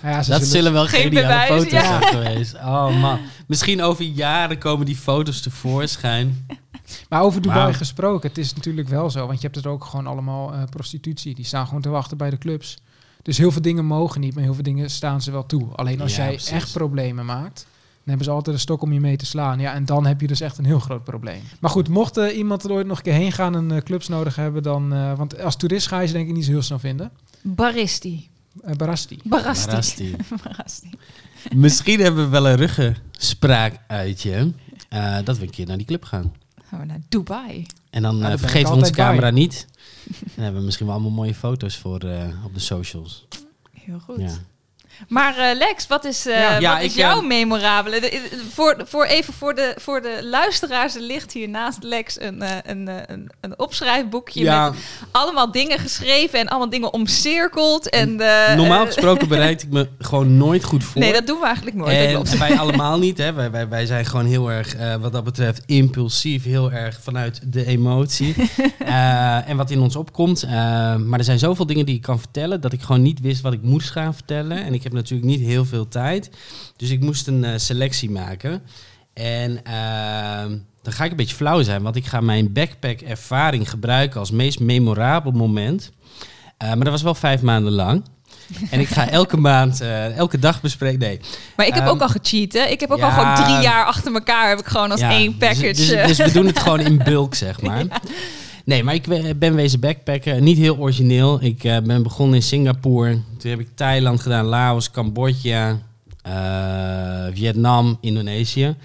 ja ze Dat zullen- zullen wel Geen geniale bewijs, foto's ja. zijn geweest. Oh man. Misschien over jaren komen die foto's tevoorschijn. Maar over Dubai Wauw. gesproken, het is natuurlijk wel zo. Want je hebt er ook gewoon allemaal eh, prostitutie. Die staan gewoon te wachten bij de clubs. Dus heel veel dingen mogen niet, maar heel veel dingen staan ze wel toe. Alleen als Ja, jij precies. echt problemen maakt, hebben ze altijd een stok om je mee te slaan. Ja, en dan heb je dus echt een heel groot probleem. Maar goed, mocht eh, iemand er ooit nog een keer heen gaan en eh, clubs nodig hebben, dan... eh, want als toerist ga je ze denk ik niet zo heel snel vinden. Baristi. Eh Barasti. Barasti. Barasti. Barasti. Misschien hebben we wel een ruggenspraak uitje. eh, dat we een keer naar die club gaan. Gaan we naar Dubai. En dan vergeten we onze bij. camera niet. Dan hebben we misschien wel allemaal mooie foto's voor eh, op de socials. Heel goed. Ja. Maar eh, Lex, wat is, eh, Ja, ja, wat is jouw eh, memorabele? De- de- voor, voor even voor de, voor de luisteraars, er ligt hier naast Lex een, een, een, een opschrijfboekje Ja, met allemaal dingen geschreven en allemaal dingen omcirkeld. En, normaal gesproken bereid ik me gewoon nooit goed voor. Nee, dat doen we eigenlijk nooit. dat en klopt. wij allemaal niet. Hè. Wij, wij, wij zijn gewoon heel erg, wat dat betreft, impulsief. Heel erg vanuit de emotie. En wat in ons opkomt. Maar er zijn zoveel dingen die ik kan vertellen... dat ik gewoon niet wist wat ik moest gaan vertellen. En ik heb natuurlijk niet heel veel tijd. Dus ik moest een eh, selectie maken. En ehm, dan ga ik een beetje flauw zijn... want ik ga mijn backpack-ervaring gebruiken... als meest memorabel moment. Eh, maar dat was wel vijf maanden lang... En ik ga elke maand, eh, elke dag bespreken. Nee, Maar ik heb Ehm, ook al gecheat, hè? Ik heb ook ja. al gewoon drie jaar achter elkaar heb ik gewoon als Ja, één package. Dus, dus, eh, dus we doen het gewoon in bulk, zeg maar. Nee, maar ik ben- ben wezen backpacken. Niet heel origineel. Ik eh, ben begonnen in Singapore. Toen heb ik Thailand gedaan, Laos, Cambodja, eh, Vietnam, Indonesië.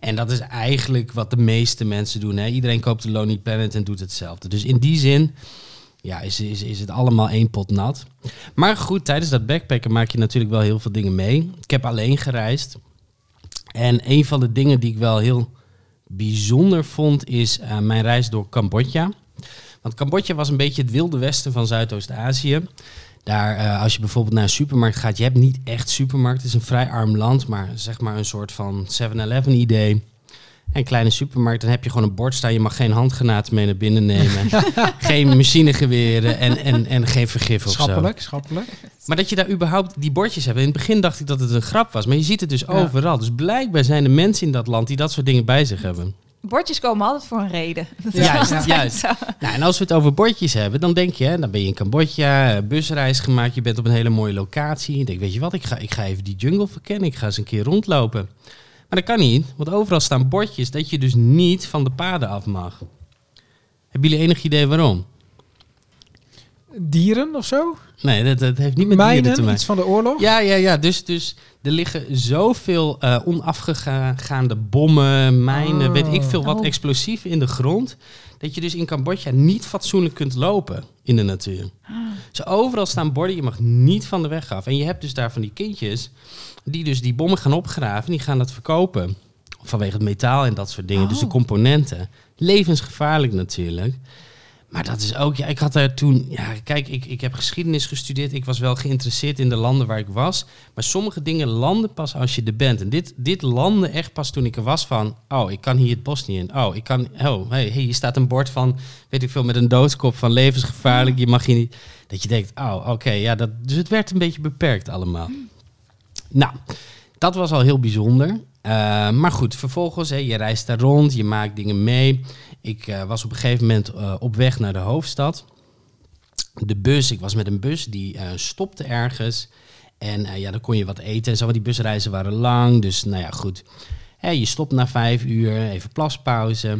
En dat is eigenlijk wat de meeste mensen doen. Hè? Iedereen koopt de Lonely Planet en doet hetzelfde. Dus in die zin ja, is, is, is het allemaal één pot nat. Maar goed, tijdens dat backpacken maak je natuurlijk wel heel veel dingen mee. Ik heb alleen gereisd. En een van de dingen die ik wel heel bijzonder vond, is eh, mijn reis door Cambodja. Want Cambodja was een beetje het wilde westen van Zuidoost-Azië. Daar, eh, als je bijvoorbeeld naar een supermarkt gaat, je hebt niet echt supermarkt. Het is een vrij arm land, maar zeg maar een soort van 7-Eleven idee. Een kleine supermarkt, dan heb je gewoon een bord staan. Je mag geen handgranaten mee naar binnen nemen. geen machinegeweren en, en, en geen vergif of zo. Schappelijk, schappelijk. Maar dat je daar überhaupt die bordjes hebt. In het begin dacht ik dat het een grap was. Maar je ziet het dus Ja. overal. Dus blijkbaar zijn er mensen in dat land die dat soort dingen bij zich hebben. Bordjes komen altijd voor een reden. Dat juist. zo. Nou, en als we het over bordjes hebben, dan denk je, hè, dan ben je in Cambodja, eh, busreis gemaakt, je bent op een hele mooie locatie. Je denkt, weet je wat, ik ga, ik ga even die jungle verkennen, ik ga eens een keer rondlopen. Maar dat kan niet, want overal staan bordjes dat je dus niet van de paden af mag. Hebben jullie enig idee waarom? Dieren of zo? Nee, dat, dat heeft niet met dieren te Mijnen, maken. iets van de oorlog? Ja, ja, ja. Dus, dus er liggen zoveel eh, onafgegaande bommen, mijnen, Oh. weet ik veel wat, Oh. explosieven in de grond. Dat je dus in Cambodja niet fatsoenlijk kunt lopen in de natuur. Dus overal staan borden, je mag niet van de weg af. En je hebt dus daar van die kindjes die dus die bommen gaan opgraven en die gaan dat verkopen. Vanwege het metaal en dat soort dingen, dus de Oh. componenten. Levensgevaarlijk natuurlijk. Maar dat is ook, ja, ik had daar toen, ja, kijk, ik, ik heb geschiedenis gestudeerd. Ik was wel geïnteresseerd in de landen waar ik was. Maar sommige dingen landen pas als je er bent. En dit, dit landde echt pas toen ik er was van, oh, ik kan hier het bos niet in. Oh, ik kan, oh, hey, hey, hier staat een bord van, weet ik veel, met een doodskop van levensgevaarlijk. Je mag hier niet, dat je denkt, oh, oké, ja, dat, dus het werd een beetje beperkt allemaal. Nou, dat was al heel bijzonder. Eh, maar goed, vervolgens, hè, je reist daar rond, je maakt dingen mee. Ik eh, was op een gegeven moment eh, op weg naar de hoofdstad. De bus, ik was met een bus die eh, stopte ergens. En ja, dan kon je wat eten en zo. Die busreizen waren lang. Dus nou ja, goed. Je stopt na vijf uur, even plaspauze.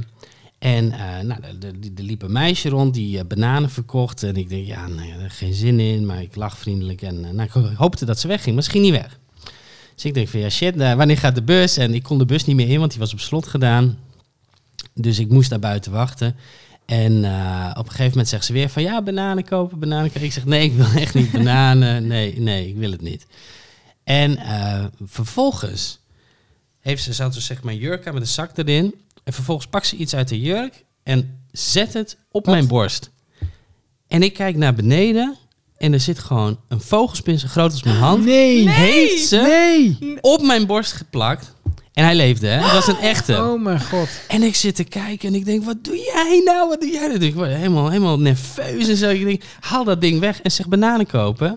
En nou, er, liep een meisje rond die bananen verkocht. En ik denk, ja, nou ja, er geen zin in. Maar ik lach vriendelijk. En nou, ik hoopte dat ze wegging, maar ze ging niet weg. Dus ik denk van, ja shit, wanneer gaat de bus? En ik kon de bus niet meer in, want die was op slot gedaan. Dus ik moest daar buiten wachten. En eh, op een gegeven moment zegt ze weer van, ja, bananen kopen, bananen kopen. Ik zeg, nee, ik wil echt niet bananen. Nee, nee, ik wil het niet. En eh, vervolgens heeft ze, zat ze zeg maar jurk aan met een zak erin. En vervolgens pakt ze iets uit de jurk en zet het op Wat? mijn borst. En ik kijk naar beneden en er zit gewoon een vogelspin zo groot als mijn hand. Nee. Heeft ze Nee. op mijn borst geplakt. En hij leefde, hè? Dat was een echte. Oh mijn god. En ik zit te kijken en ik denk, wat doe jij nou? Wat doe jij nou? Ik word helemaal, helemaal nerveus en zo. Ik denk, haal dat ding weg en zeg bananen kopen.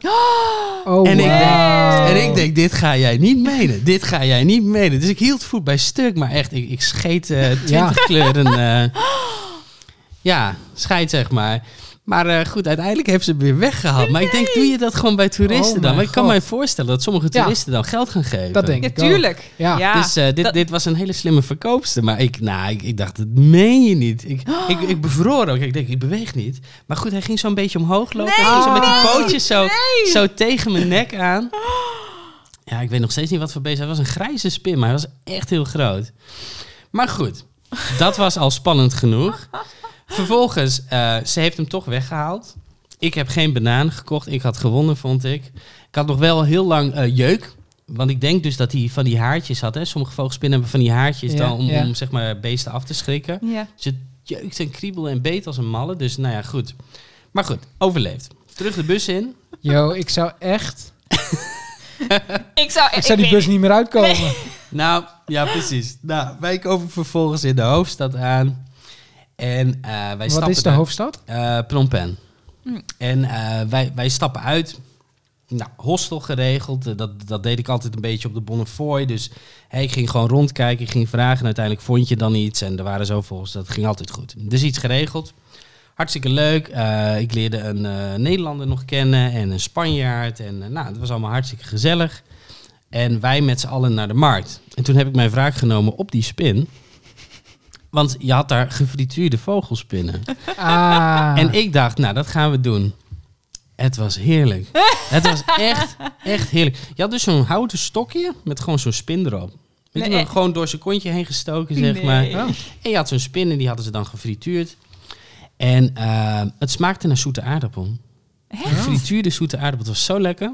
Oh, En ik denk-. En ik denk, dit ga jij niet menen. Dit ga jij niet menen. Dus ik hield voet bij stuk, maar echt, ik, ik scheet eh 20 Ja. kleuren. eh, ja, scheid zeg maar. Maar eh, goed, uiteindelijk heeft ze hem weer weggehaald. Maar ik denk, doe je dat gewoon bij toeristen Oh dan? Maar ik kan God. mij voorstellen dat sommige Ja. toeristen dan geld gaan geven. Dat denk Ja, ik ook. tuurlijk. Ja. Dus eh, dit, dat- dit was een hele slimme verkoopster. Maar ik, nou, ik, ik dacht, dat meen je niet. Ik, ik, ik bevroor ook. Ik denk, ik beweeg niet. Maar goed, hij ging zo'n beetje omhoog lopen. Nee, hij ging zo met die pootjes zo, zo tegen mijn nek aan. Ja, ik weet nog steeds niet wat voor beest. Hij was een grijze spin, maar hij was echt heel groot. Maar goed, dat was al spannend genoeg. Vervolgens, eh, ze heeft hem toch weggehaald. Ik heb geen bananen gekocht. Ik had gewonnen, vond ik. Ik had nog wel heel lang eh, jeuk. Want ik denk dus dat hij van die haartjes had. Hè? Sommige vogelspinnen hebben van die haartjes Ja, dan om, ja. om zeg maar beesten af te schrikken. Ja. Dus het jeukt en kriebelde en beet als een malle. Dus nou ja, goed. Maar goed, overleefd. Terug de bus in. Yo, ik zou echt... Ik zou, Ik zou die bus niet meer uitkomen. Nou, ja, precies. Nou, wij komen vervolgens in de hoofdstad aan. En eh, wij Wat stappen is de daar- hoofdstad? Eh, Phnom Penh. Hm. En eh, wij, wij stappen uit. Nou, hostel geregeld. Eh, dat, dat deed ik altijd een beetje op de Bonnefoy. Dus hey, ik ging gewoon rondkijken. Ik ging vragen. En uiteindelijk vond je dan iets. En er waren zoveel. Dus dat ging altijd goed. Dus iets geregeld. Hartstikke leuk. Eh, ik leerde een eh, Nederlander nog kennen. En een Spanjaard. En eh, nou, het was allemaal hartstikke gezellig. En wij met z'n allen naar de markt. En toen heb ik mijn wraak genomen op die spin. Want je had daar gefrituurde vogelspinnen. Ah. En ik dacht, nou, dat gaan we doen. Het was heerlijk. het was echt, echt heerlijk. Je had dus zo'n houten stokje met gewoon zo'n spin erop. Weet je Nee. wel, gewoon door zijn kontje heen gestoken, zeg Nee. maar. Oh. En je had zo'n spin en die hadden ze dan gefrituurd. En eh, het smaakte naar zoete aardappel. Gefrituurde zoete aardappel. Het was zo lekker.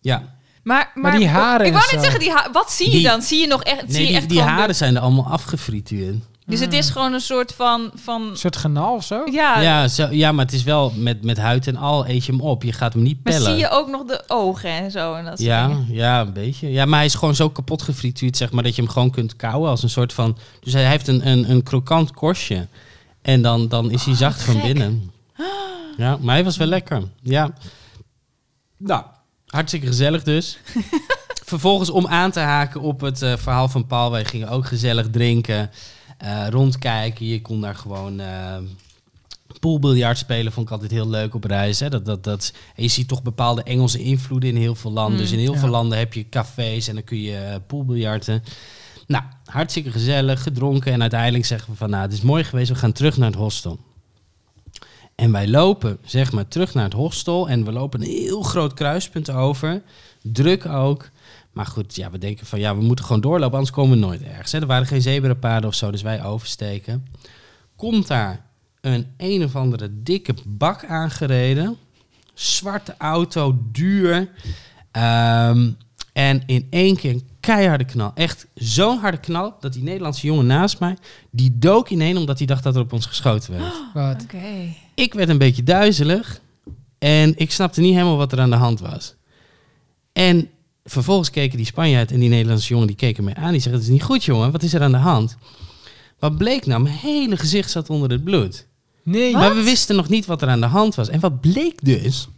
Ja. Maar, maar, die haren Ik wou zo. zeggen, die wat zie je Die- dan? Zie je nog echt, zie je die, echt die de- haren zijn er allemaal afgefrituurd. Dus het is gewoon een soort van... van Een soort genaal of zo? ja, Ja, zo, ja, maar het is wel met, met huid en al eet je hem op. Je gaat hem niet maar pellen. zie je ook nog de ogen en zo? En dat soort Ja, dingen? ja, een beetje. Ja, maar hij is gewoon zo kapot gefrituurd, zeg maar, dat je hem gewoon kunt kauwen als een soort van... Dus hij heeft een, een, een krokant korstje. En dan, dan is hij zacht van gek. binnen. Ja, maar hij was wel lekker. Ja. Nou, hartstikke gezellig dus. Vervolgens om aan te haken op het eh, verhaal van Paul. Wij gingen ook gezellig drinken, eh, rondkijken. Je kon daar gewoon... eh poolbiljart spelen vond ik altijd heel leuk op reis. Hè? Dat, dat, dat, en je ziet toch bepaalde Engelse invloeden in heel veel landen. Mm, dus in heel ja. veel landen heb je cafés en dan kun je uh, poolbiljarten. Nou, hartstikke gezellig, gedronken. En uiteindelijk zeggen we van, nou, het is mooi geweest. We gaan terug naar het hostel. En wij lopen, zeg maar, terug naar het hostel. En we lopen een heel groot kruispunt over. Druk ook. Maar goed, ja, we denken van ja, we moeten gewoon doorlopen, anders komen we nooit ergens. Hè. Er waren geen zebrapaden of zo, dus wij oversteken. Komt daar een een of andere dikke bak aangereden. Zwarte auto, duur. Ehm, en in één keer een keiharde knal. Echt zo'n harde knal dat die Nederlandse jongen naast mij, die dook ineen omdat hij dacht dat er op ons geschoten werd. Wat? Oké. Ik werd een beetje duizelig en ik snapte niet helemaal wat er aan de hand was. En vervolgens keken die Spanjaard en die Nederlandse jongen, die keken mij aan. Die zeggen, het is niet goed jongen, wat is er aan de hand? Wat bleek nou? Mijn hele gezicht zat onder het bloed. Nee. Maar we wisten nog niet wat er aan de hand was. En wat bleek dus?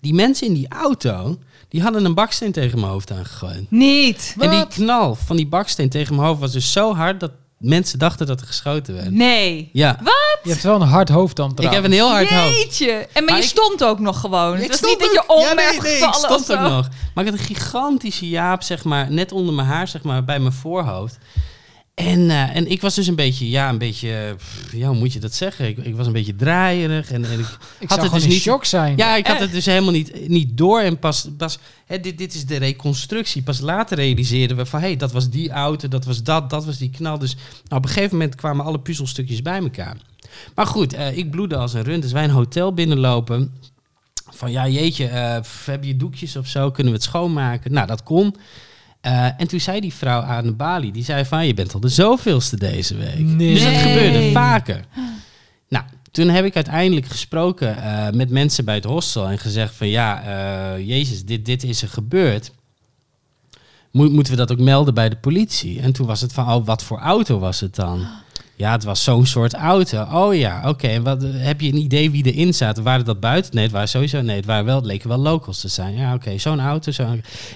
Die mensen in die auto, die hadden een baksteen tegen mijn hoofd aangegooid. Niet. En die knal van die baksteen tegen mijn hoofd was dus zo hard dat mensen dachten dat er geschoten werd. Nee. Ja, Je hebt wel een hard hoofd dan ik trouwens. heb een heel hard hoofd. Jeetje. En maar, Maar je ik- stond ook nog gewoon. Ik het was stond niet dat je om ja, nee, ik stond ook nog. Maar ik had een gigantische jaap, zeg maar, net onder mijn haar, zeg maar, bij mijn voorhoofd. En, eh, en ik was dus een beetje, ja, een beetje, pff, ja, hoe moet je dat zeggen? Ik, ik was een beetje draaierig en, en ik Ik had het dus niet- shock zijn. Ja, ik had Echt? het dus helemaal niet, niet door. En pas, pas hè, dit, dit is de reconstructie. Pas later realiseerden we van, hé, hey, dat was die auto, dat was dat, dat was die knal. Dus nou, op een gegeven moment kwamen alle puzzelstukjes bij elkaar. Maar goed, eh, ik bloedde als een rund. Dus wij een hotel binnenlopen. Van, ja, jeetje, eh, pff, heb je doekjes of zo? Kunnen we het schoonmaken? Nou, dat kon. Eh, en toen zei die vrouw aan de balie, die zei van, je bent al de zoveelste deze week. Nee. Dus dat gebeurde vaker. Nou, toen heb ik uiteindelijk gesproken eh, met mensen bij het hostel en gezegd van ja, eh, Jezus, dit, dit is er gebeurd. Mo- moeten we dat ook melden bij de politie? En toen was het van, oh, wat voor auto was het dan? Ja, het was zo'n soort auto. Oh ja, oké. En wat Heb je een idee wie erin zaten? Waren dat buiten? Nee, het waren sowieso. Nee, het waren wel, het leken wel locals te zijn. Ja, oké. Zo'n auto. Zo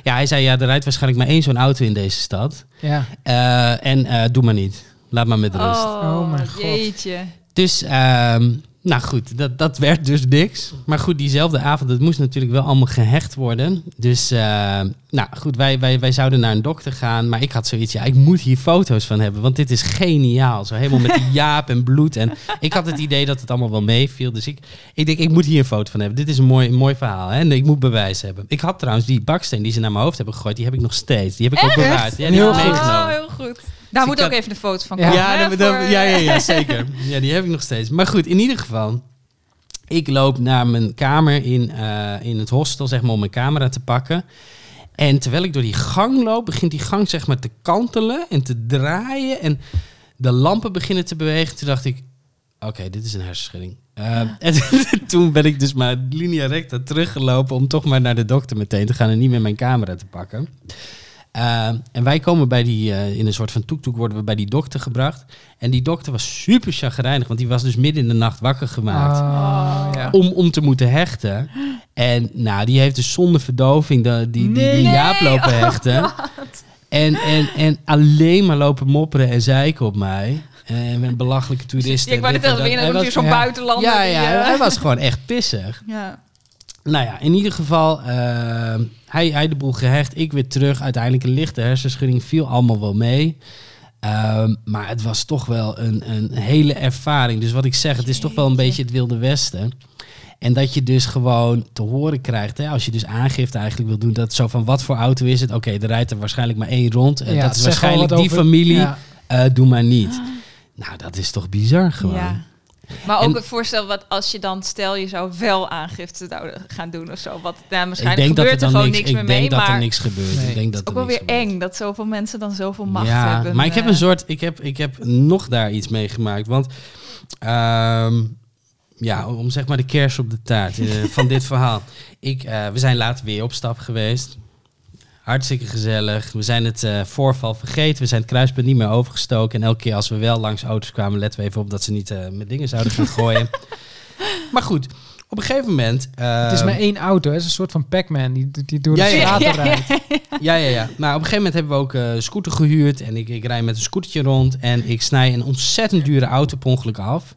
ja, hij zei, ja, er rijdt waarschijnlijk maar één zo'n auto in deze stad. Ja. Eh, en eh, doe maar niet. Laat maar met rust. Oh, Oh mijn god. jeetje. Dus, ehm, nou goed, dat, dat werd dus niks. Maar goed, diezelfde avond, het moest natuurlijk wel allemaal gehecht worden. Dus, ehm, nou goed, wij, wij, wij zouden naar een dokter gaan. Maar ik had zoiets, ja, ik moet hier foto's van hebben. Want dit is geniaal. Zo helemaal met die jaap en bloed. En ik had het idee dat het allemaal wel meeviel. Dus ik, ik denk, ik moet hier een foto van hebben. Dit is een mooi, een mooi verhaal. Hè? En ik moet bewijs hebben. Ik had trouwens die baksteen die ze naar mijn hoofd hebben gegooid. Die heb ik nog steeds. Die heb ik ook bewaard. Ja, die Heel heb ik meegenomen. Oh, heel goed. Daar ik moet ook even de foto van komen. Ja, hè, voor, ja, ja, eh, ja, zeker. Ja, die heb ik nog steeds. Maar goed, in ieder geval. Ik loop naar mijn kamer in, eh, in het hostel, zeg maar, om mijn camera te pakken. En terwijl ik door die gang loop, begint die gang zeg maar te kantelen en te draaien. En de lampen beginnen te bewegen. Toen dacht ik, oké, dit is een hersenschudding. Eh, en toen ben ik dus maar linea recta teruggelopen om toch maar naar de dokter meteen te gaan en niet meer mijn camera te pakken. Uh, en wij komen bij die, uh, in een soort van toektoek worden we bij die dokter gebracht. En die dokter was super chagrijnig, want die was dus midden in de nacht wakker gemaakt. Ah, ja. Om, om te moeten hechten. En nou, die heeft dus zonder verdoving de, die, die, die jaap lopen Oh, hechten. En, en, en alleen maar lopen mopperen en zeiken op mij. En met belachelijke toeristen. Ik wou net zeggen, dat. weer natuurlijk zo'n ja. buitenlander. Ja, die, ja, eh, hij was gewoon echt pissig. ja. Nou ja, in ieder geval, eh, hij, hij de boel gehecht, ik weer terug. Uiteindelijk een lichte hersenschudding, viel allemaal wel mee. Ehm, maar het was toch wel een, een hele ervaring. Dus wat ik zeg, het is toch wel een beetje het Wilde Westen. En dat je dus gewoon te horen krijgt, hè, als je dus aangifte eigenlijk wil doen, dat zo van wat voor auto is het? Oké, er rijdt er waarschijnlijk maar één rond. En Ja, dat is waarschijnlijk die over- familie. Ja. Eh, doe maar niet. Nou, dat is toch bizar gewoon. Ja. Maar ook En- het voorstel wat als je dan, stel je zou wel aangifte zouden gaan doen of zo. Wat nou, Ik waarschijnlijk er gebeurt er dan gewoon niks, niks, ik meer denk mee. dat er niks gebeurt. Nee. Ik denk dat ook er wel niks weer gebeurt. eng dat zoveel mensen dan zoveel macht ja, hebben. Maar ik heb eh. een soort, ik heb, ik heb nog daar iets meegemaakt. Want ehm, ja, om zeg maar de kers op de taart eh, van dit verhaal. Ik, eh, we zijn later weer op stap geweest. Hartstikke gezellig. We zijn het eh, voorval vergeten. We zijn het kruispunt niet meer overgestoken. En elke keer als we wel langs auto's kwamen, letten we even op dat ze niet eh, met dingen zouden gaan gooien. maar goed, op een gegeven moment. Het is ehm, maar één auto, het is een soort van Pac-Man die, die door de Ja, ja. Ja, ja, rijdt. Ja, ja, ja. Maar op een gegeven moment hebben we ook eh, een scooter gehuurd. En ik, ik rijd met een scootertje rond. En ik snij een ontzettend dure auto per ongeluk af.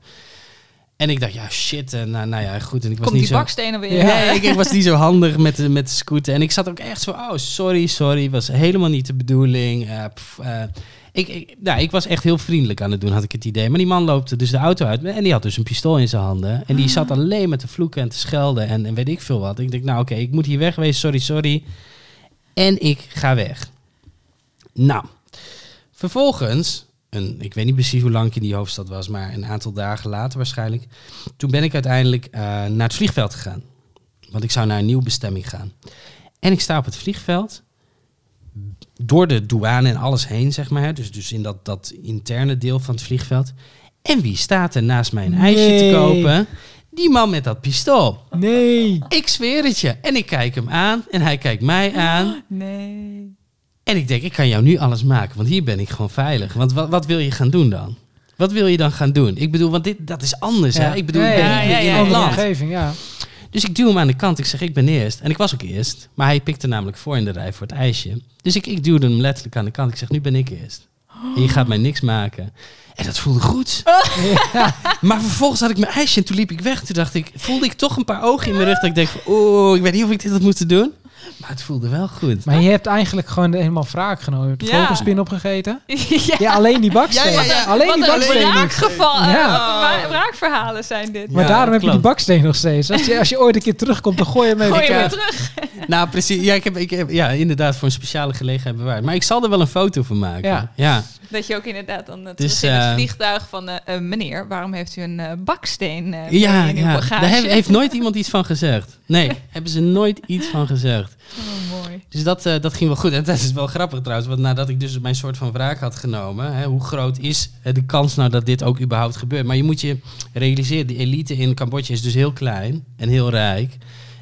En ik dacht, ja, shit. eh, nou, nou ja, goed. En ik was Komt niet die zo... bakstenen weer. Ja. Nee, ik, ik was niet zo handig met de, met de scooter. En ik zat ook echt zo, oh, sorry, sorry. Was helemaal niet de bedoeling. Eh, pff, eh. Ik, ik, nou, ik was echt heel vriendelijk aan het doen, had ik het idee. Maar die man loopt dus de auto uit en die had dus een pistool in zijn handen. En die zat alleen maar te vloeken en te schelden en, en weet ik veel wat. Ik denk, nou oké, ik moet hier wegwezen, sorry, sorry. En ik ga weg. Nou, vervolgens, een, ik weet niet precies hoe lang ik in die hoofdstad was, maar een aantal dagen later waarschijnlijk. Toen ben ik uiteindelijk eh, naar het vliegveld gegaan. Want ik zou naar een nieuwe bestemming gaan. En ik sta op het vliegveld door de douane en alles heen, zeg maar. Dus, dus in dat, dat interne deel van het vliegveld. En wie staat er naast mij een ijsje te kopen? Die man met dat pistool. Nee. Ik zweer het je. En ik kijk hem aan en hij kijkt mij aan. Nee. En ik denk, ik kan jou nu alles maken, want hier ben ik gewoon veilig. Want wat, wat wil je gaan doen dan? Wat wil je dan gaan doen? Ik bedoel, want dit, dat is anders. Hè? Ik bedoel, ik ben Ja, ja, in ja, ja. omgeving, ja. Dus ik duw hem aan de kant. Ik zeg, ik ben eerst. En ik was ook eerst. Maar hij pikte namelijk voor in de rij voor het ijsje. Dus ik, ik duwde hem letterlijk aan de kant. Ik zeg, nu ben ik eerst. En je gaat mij niks maken. En dat voelde goed. Maar vervolgens had ik mijn ijsje en toen liep ik weg. Toen dacht ik, voelde ik toch een paar ogen in mijn rug. Dat ik denk van, oeh, ik weet niet of ik dit had moeten doen. Maar het voelde wel goed. Maar je hebt eigenlijk gewoon helemaal wraak genomen. Je hebt de Ja. vogelspin opgegeten. ja. Ja, alleen die baksteen. Ja, ja, ja. Alleen Wat die een baksteen. nog. wraakgeval. Ja. Ja. Wraakverhalen zijn dit. Maar daarom heb je die baksteen nog steeds. Als je, als je ooit een keer terugkomt, dan gooi je hem even Gooi je terug. Nou, precies. Ja, ik heb, ik heb ja, inderdaad voor een speciale gelegenheid bewaard. Maar ik zal er wel een foto van maken. Ja. Dat je ook inderdaad dan uh, Dus, terug in het eh, vliegtuig van... eh, eh, meneer, waarom heeft u een eh, baksteen eh, Ja, in uw ja. bagage? daar heeft, heeft nooit iemand iets van gezegd. Nee, hebben ze nooit iets van gezegd. Oh, mooi. Dus dat, eh, dat ging wel goed. En dat is wel grappig trouwens, want nadat ik dus mijn soort van wraak had genomen, hè, hoe groot is eh, de kans nou dat dit ook überhaupt gebeurt? Maar je moet je realiseren, de elite in Cambodja is dus heel klein en heel rijk.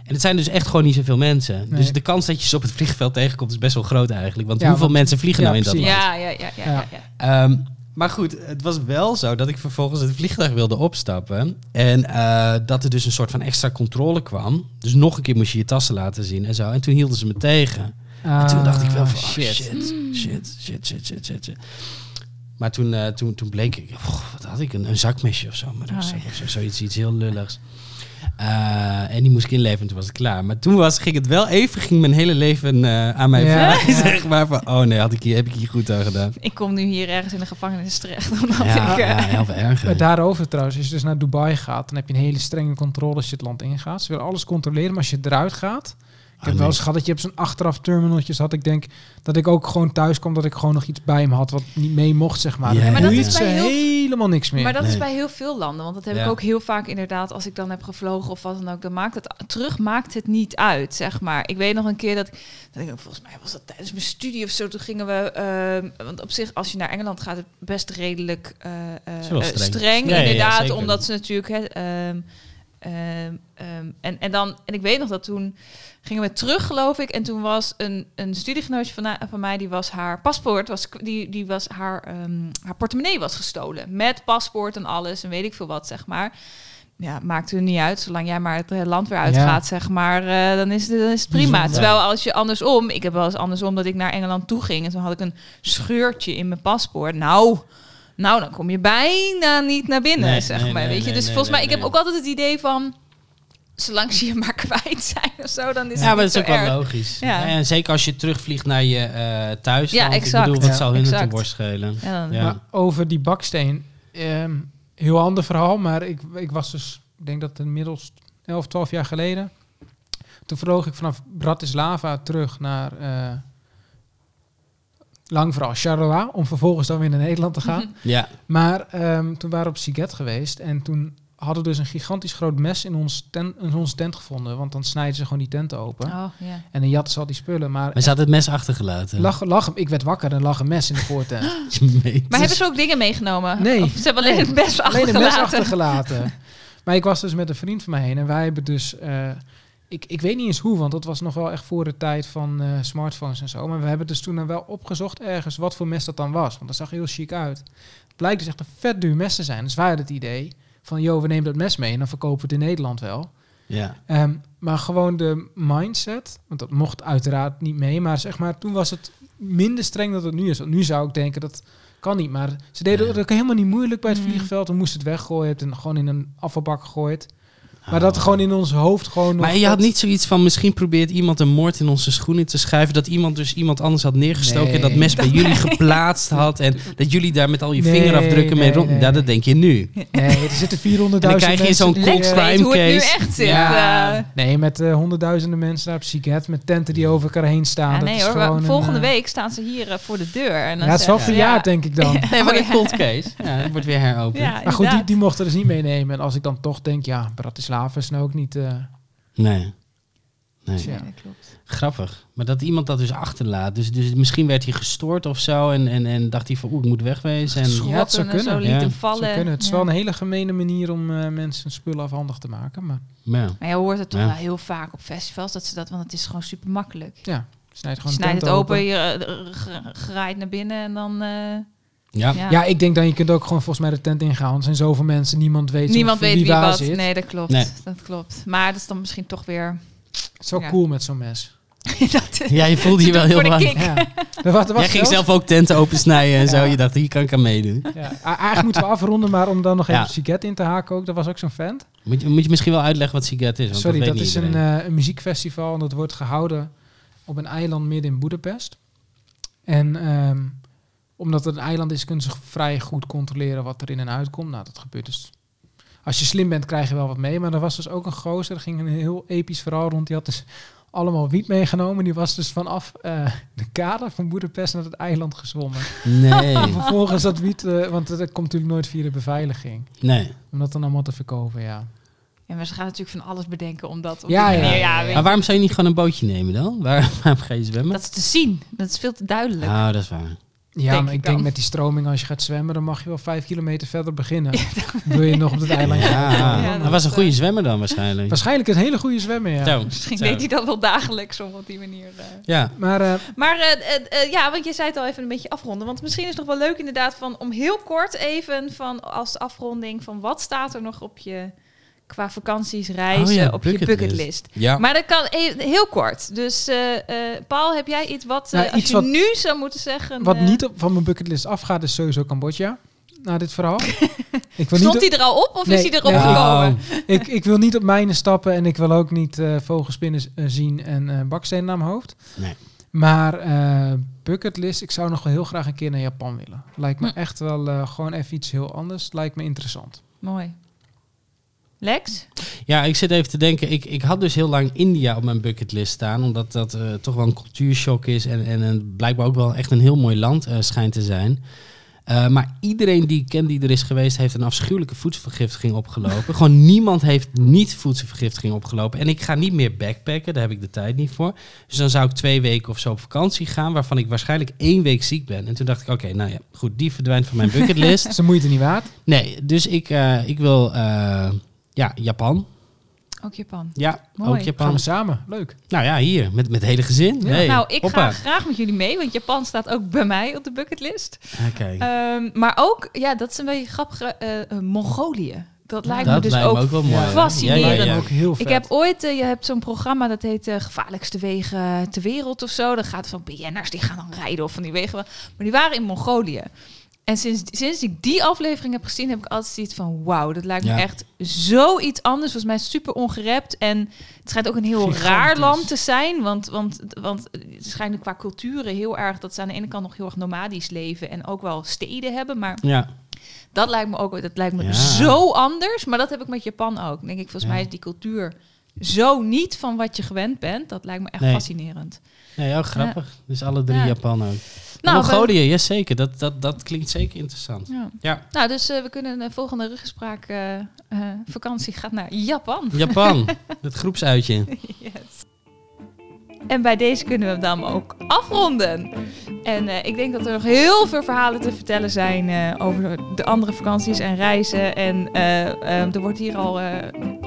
En het zijn dus echt gewoon niet zoveel mensen. Nee. Dus de kans dat je ze op het vliegveld tegenkomt is best wel groot eigenlijk. Want Ja, hoeveel want- mensen vliegen ja, nou in dat land? Ja, ja, ja, ja, ja. Ja. ja. Ehm, maar goed, het was wel zo dat ik vervolgens het vliegtuig wilde opstappen. En eh, dat er dus een soort van extra controle kwam. Dus nog een keer moest je je tassen laten zien en zo. En toen hielden ze me tegen. En toen dacht ik wel van, oh, shit. shit, shit, shit, shit, shit. Maar toen, eh, toen, toen bleek ik, oh, wat had ik, een, een zakmesje of zo. Maar dat was Oh, ja. zo, zoiets iets heel lulligs. Eh, en die moest ik inleveren en toen was het klaar. Maar toen was, ging het wel even, ging mijn hele leven eh, aan mij Ja, voorbij, ja. zeg maar. Van, oh nee, had ik hier, heb ik hier goed aan gedaan. Ik kom nu hier ergens in de gevangenis terecht. Omdat Ja, ik, eh, ja, heel erg. Maar daarover trouwens, als je dus naar Dubai gaat, dan heb je een hele strenge controle als je het land ingaat. Ze willen alles controleren, maar als je eruit gaat... Ik heb wel eens gehad dat je op zo'n achteraf terminaltjes had. Ik denk dat ik ook gewoon thuis kwam, dat ik gewoon nog iets bij me had wat niet mee mocht, zeg maar. Ja, maar dat is bij heel- helemaal niks meer. Maar dat is bij heel veel landen. Want dat heb Ja. ik ook heel vaak inderdaad. Als ik dan heb gevlogen of wat dan ook. Dan maakt het terug maakt het niet uit, zeg maar. Ik weet nog een keer dat, dat ik... Volgens mij was dat tijdens mijn studie of zo. Toen gingen we... ehm, want op zich, als je naar Engeland gaat... het best redelijk eh, eh, eh, streng. streng. Ja, ja, ja, inderdaad, omdat ze natuurlijk... Hè, ehm, ehm, ehm, en, en, dan, en ik weet nog dat toen gingen we terug, geloof ik. En toen was een, een studiegenootje van, van mij, die was haar paspoort, was, die, die was haar, ehm, haar portemonnee was gestolen. Met paspoort en alles en weet ik veel wat, zeg maar. Ja, maakt er niet uit. Zolang jij maar het eh, land weer uitgaat, zeg maar, eh, dan, is het, dan is het prima. Terwijl als je andersom... Ik heb wel eens andersom dat ik naar Engeland toe ging... en toen had ik een scheurtje in mijn paspoort. Nou, nou dan kom je bijna niet naar binnen, Nee, zeg nee, maar. nee, weet je? Dus nee, volgens mij, nee, ik heb ook altijd het idee van... zolang ze je maar kwijt zijn of zo, dan is Ja, het maar niet dat is ook wel logisch. Ja. En zeker als je terugvliegt naar je eh thuis. Ja, exact. Ik bedoel, wat Ja. zou hun het Exact. worst schelen? Ja, Ja. Maar over die baksteen, ehm, heel ander verhaal, maar ik, ik was dus, ik denk dat inmiddels 11, 12 jaar geleden. Toen vloog ik vanaf Bratislava terug naar, eh, lang verhaal, Charleroi, om vervolgens dan weer naar Nederland te gaan. Ja. Maar ehm, toen waren we op Siget geweest en toen hadden we dus een gigantisch groot mes in ons, tent, in onze tent gevonden, want dan snijden ze gewoon die tent open. Oh, ja. En dan jatten ze al die spullen, maar Maar ze had het mes achtergelaten. lag, lag, ik werd wakker en lag een mes in de voortent. Maar hebben ze ook dingen meegenomen? Nee. Of ze hebben alleen Nee. het Alleen een achtergelaten. mes achtergelaten. maar ik was dus met een vriend van mij heen en wij hebben dus... eh, ik, ik weet niet eens hoe, want dat was nog wel echt voor de tijd van eh, smartphones en zo. Maar we hebben dus toen dan wel opgezocht ergens wat voor mes dat dan was. Want dat zag heel chic uit. Het blijkt dus echt een vet duur mes te zijn. Dus wij hadden het idee van, joh, we nemen dat mes mee en dan verkopen we het in Nederland wel. Ja. Ehm, maar gewoon de mindset, want dat mocht uiteraard niet mee, maar zeg maar, toen was het minder streng dan het nu is. Want nu zou ik denken, dat kan niet. Maar ze deden Ja. het ook helemaal niet moeilijk bij het Mm. vliegveld. We moesten het weggooien, het in- gewoon in een afvalbak gegooid. Maar dat gewoon in ons hoofd gewoon. Maar je had dat- niet zoiets van, misschien probeert iemand een moord in onze schoenen te schuiven. Dat iemand dus iemand anders had neergestoken en dat mes bij jullie geplaatst had. En dat jullie daar met al je Nee, vingerafdrukken mee rond... nee. Ja, dat denk je nu. Nee, er zitten 400.000 En dan krijg je mensen zo'n cold crime hoe het nu echt zit. Ja, eh. nee, met eh, honderdduizenden mensen daar op Siget, met tenten die over elkaar heen staan. Ja, dat nee is hoor, een, volgende eh, week staan ze hier voor de deur. En dan Ja, het is wel verjaard, ja, denk ik dan. Nee, maar Oh, een cold case. Ja, dat wordt weer heropend. Ja, Maar goed, die, die mochten dus niet meenemen. En als ik dan toch denk, ja, Bratislava is nou ook niet... eh, Nee. Nee. Ja. Dat klopt. Grappig. Maar dat iemand dat dus achterlaat. Dus, dus misschien werd hij gestoord of zo. En, en, en dacht hij van, oeh, ik moet wegwezen. En, Ja, het zou zo kunnen. liet Ja. hem vallen. kunnen. Het is Ja. wel een hele gemene manier om eh, mensen spullen afhandig te maken. Maar ja. Maar je hoort het toch Ja. wel heel vaak op festivals, dat ze dat, want het is gewoon super makkelijk. ja, snijd Je gewoon het open, je eh, naar binnen en dan... eh, Ja. ja. Ja, ik denk dan je kunt ook gewoon volgens mij de tent ingaan. Er zijn zoveel mensen, niemand weet, zo Niemand weet wie wie waar wat. zit. Nee, dat klopt. Nee. Dat klopt. Maar dat is dan misschien toch weer... Het is wel Ja. cool met zo'n mes. dat, ja, je voelde je wel heel kick. Ja. Was, was Jij ging zelf ook tenten opensnijden en zo. Je dacht, hier kan ik aan meedoen. Ja, eigenlijk moeten we afronden, maar om dan nog even Ja. Siget in te haken ook. Dat was ook zo'n vent. Moet je, moet je misschien wel uitleggen wat Siget is? Want Sorry, dat, is een, eh, een muziekfestival en dat wordt gehouden op een eiland midden in Boedapest. En ehm, omdat het een eiland is, kunnen ze vrij goed controleren wat er in en uitkomt. Nou, dat gebeurt dus. Als je slim bent, krijg je wel wat mee. Maar er was dus ook een gozer, er ging een heel episch verhaal rond. Die had dus allemaal wiet meegenomen. Die was dus vanaf eh, de kade van Boedapest naar het eiland gezwommen. Nee, En vervolgens dat wiet, eh, want dat komt natuurlijk nooit via de beveiliging. nee. Om dat dan allemaal te verkopen, ja. Ja, maar ze gaan natuurlijk van alles bedenken om dat op Ja, die ja, manier... ja, Maar waarom zou je niet gewoon een bootje nemen dan? Waar, waarom ga je zwemmen? Dat is te zien. Dat is veel te duidelijk. Ah, dat is waar. Ja, Denk maar ik ik denk met die stroming, als je gaat zwemmen, dan mag je wel vijf kilometer verder beginnen. Wil je nog op het eiland Ja? Ja, dat was een goede eh, zwemmer dan waarschijnlijk. Waarschijnlijk een hele goede zwemmer, ja. Zo, Misschien zo. deed hij dat wel dagelijks om op die manier... eh. Ja, Maar eh, Maar eh, eh, eh, ja, want je zei het al even een beetje afronden. Want misschien is het nog wel leuk inderdaad van om heel kort even van als afronding van wat staat er nog op je qua vakanties, reizen, Oh ja, op je bucketlist. ja. Maar dat kan heel kort. Dus eh, eh, Paul, heb jij iets wat eh, Nou, als iets je wat- nu zou moeten zeggen? wat eh, niet op, van mijn bucketlist afgaat, is sowieso Cambodja. Na dit verhaal. ik, wil Stond niet hij er al op of Nee, is hij erop gekomen? ik, ik wil niet op mijnen stappen en ik wil ook niet eh vogelspinnen eh, zien en eh bakstenen naar mijn hoofd. Nee. Maar eh bucketlist, ik zou nog wel heel graag een keer naar Japan willen. Lijkt me Hm. echt wel eh, gewoon even iets heel anders. Lijkt me interessant. Mooi. Lex? Ja, ik zit even te denken. Ik, ik had dus heel lang India op mijn bucketlist staan. Omdat dat eh, toch wel een cultuurshock is. En, en blijkbaar ook wel echt een heel mooi land eh, schijnt te zijn. Eh, maar iedereen die ik ken die er is geweest, heeft een afschuwelijke voedselvergiftiging opgelopen. Gewoon niemand heeft niet voedselvergiftiging opgelopen. En ik ga niet meer backpacken, daar heb ik de tijd niet voor. Dus dan zou ik twee weken of zo op vakantie gaan, waarvan ik waarschijnlijk één week ziek ben. En toen dacht ik, oké, nou ja, goed, die verdwijnt van mijn bucketlist. Is de moeite niet waard? Nee, dus ik, ik wil, ja, Japan. Ook Japan. Ja, Mooi. ook Gaan Japan. we samen. Leuk. Nou ja, hier, met, met het hele gezin. Ja. Hey, nou, ik hoppa. ga graag met jullie mee, want Japan staat ook bij mij op de bucketlist. Oké. Ehm, maar ook, ja, dat is een beetje grappig, eh, Mongolië. Dat lijkt me dus lijkt ook, me ook wel mooi. fascinerend. Ja, ja, Lijkt me ja. ook heel vet. Ik heb ooit, eh, je hebt zo'n programma dat heet eh, Gevaarlijkste Wegen ter Wereld of zo. Dat gaat van BN'ers die gaan dan rijden of van die wegen. wel. Maar die waren in Mongolië. En sinds, sinds ik die aflevering heb gezien, heb ik altijd zoiets van... wauw, dat lijkt me Ja. echt zoiets anders. Volgens mij super ongerept. En het schijnt ook een heel Gigantisch. raar land te zijn. Want, want, want het schijnt qua culturen heel erg... dat ze aan de ene kant nog heel erg nomadisch leven... en ook wel steden hebben. Maar Ja, dat lijkt me ook dat lijkt me Ja. zo anders. Maar dat heb ik met Japan ook. Denk ik, volgens mij is die cultuur zo niet van wat je gewend bent. Dat lijkt me echt Nee. fascinerend. nee, ook grappig. Dus alle drie Ja. Japan ook. Nou, Mongolië, ja zeker. Dat, dat, dat klinkt zeker interessant. Ja. Ja, Nou, dus eh, we kunnen de volgende ruggespraak eh, vakantie gaat naar Japan. Japan. het groepsuitje. Yes. En bij deze kunnen we hem dan ook afronden. En eh, ik denk dat er nog heel veel verhalen te vertellen zijn eh, over de andere vakanties en reizen. En eh, eh, er wordt hier al eh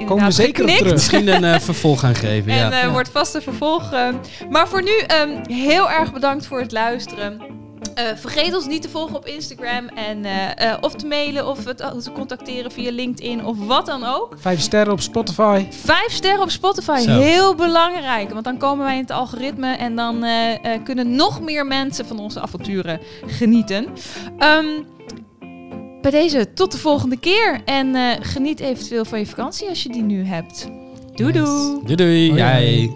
Komen we inderdaad zeker op terug. Misschien een eh, vervolg gaan geven. En Ja. eh, Ja. wordt vast een vervolg. maar voor nu ehm, heel erg bedankt voor het luisteren. Eh, vergeet ons niet te volgen op Instagram. En, eh, eh, of te mailen of te contacteren via LinkedIn of wat dan ook. Vijf sterren op Spotify. Vijf sterren op Spotify, Zo. heel belangrijk. Want dan komen wij in het algoritme en dan eh, eh, kunnen nog meer mensen van onze avonturen genieten. Ehm, bij deze tot de volgende keer. En eh, geniet eventueel van je vakantie als je die nu hebt. Doei Yes. doei! Doei. Jij.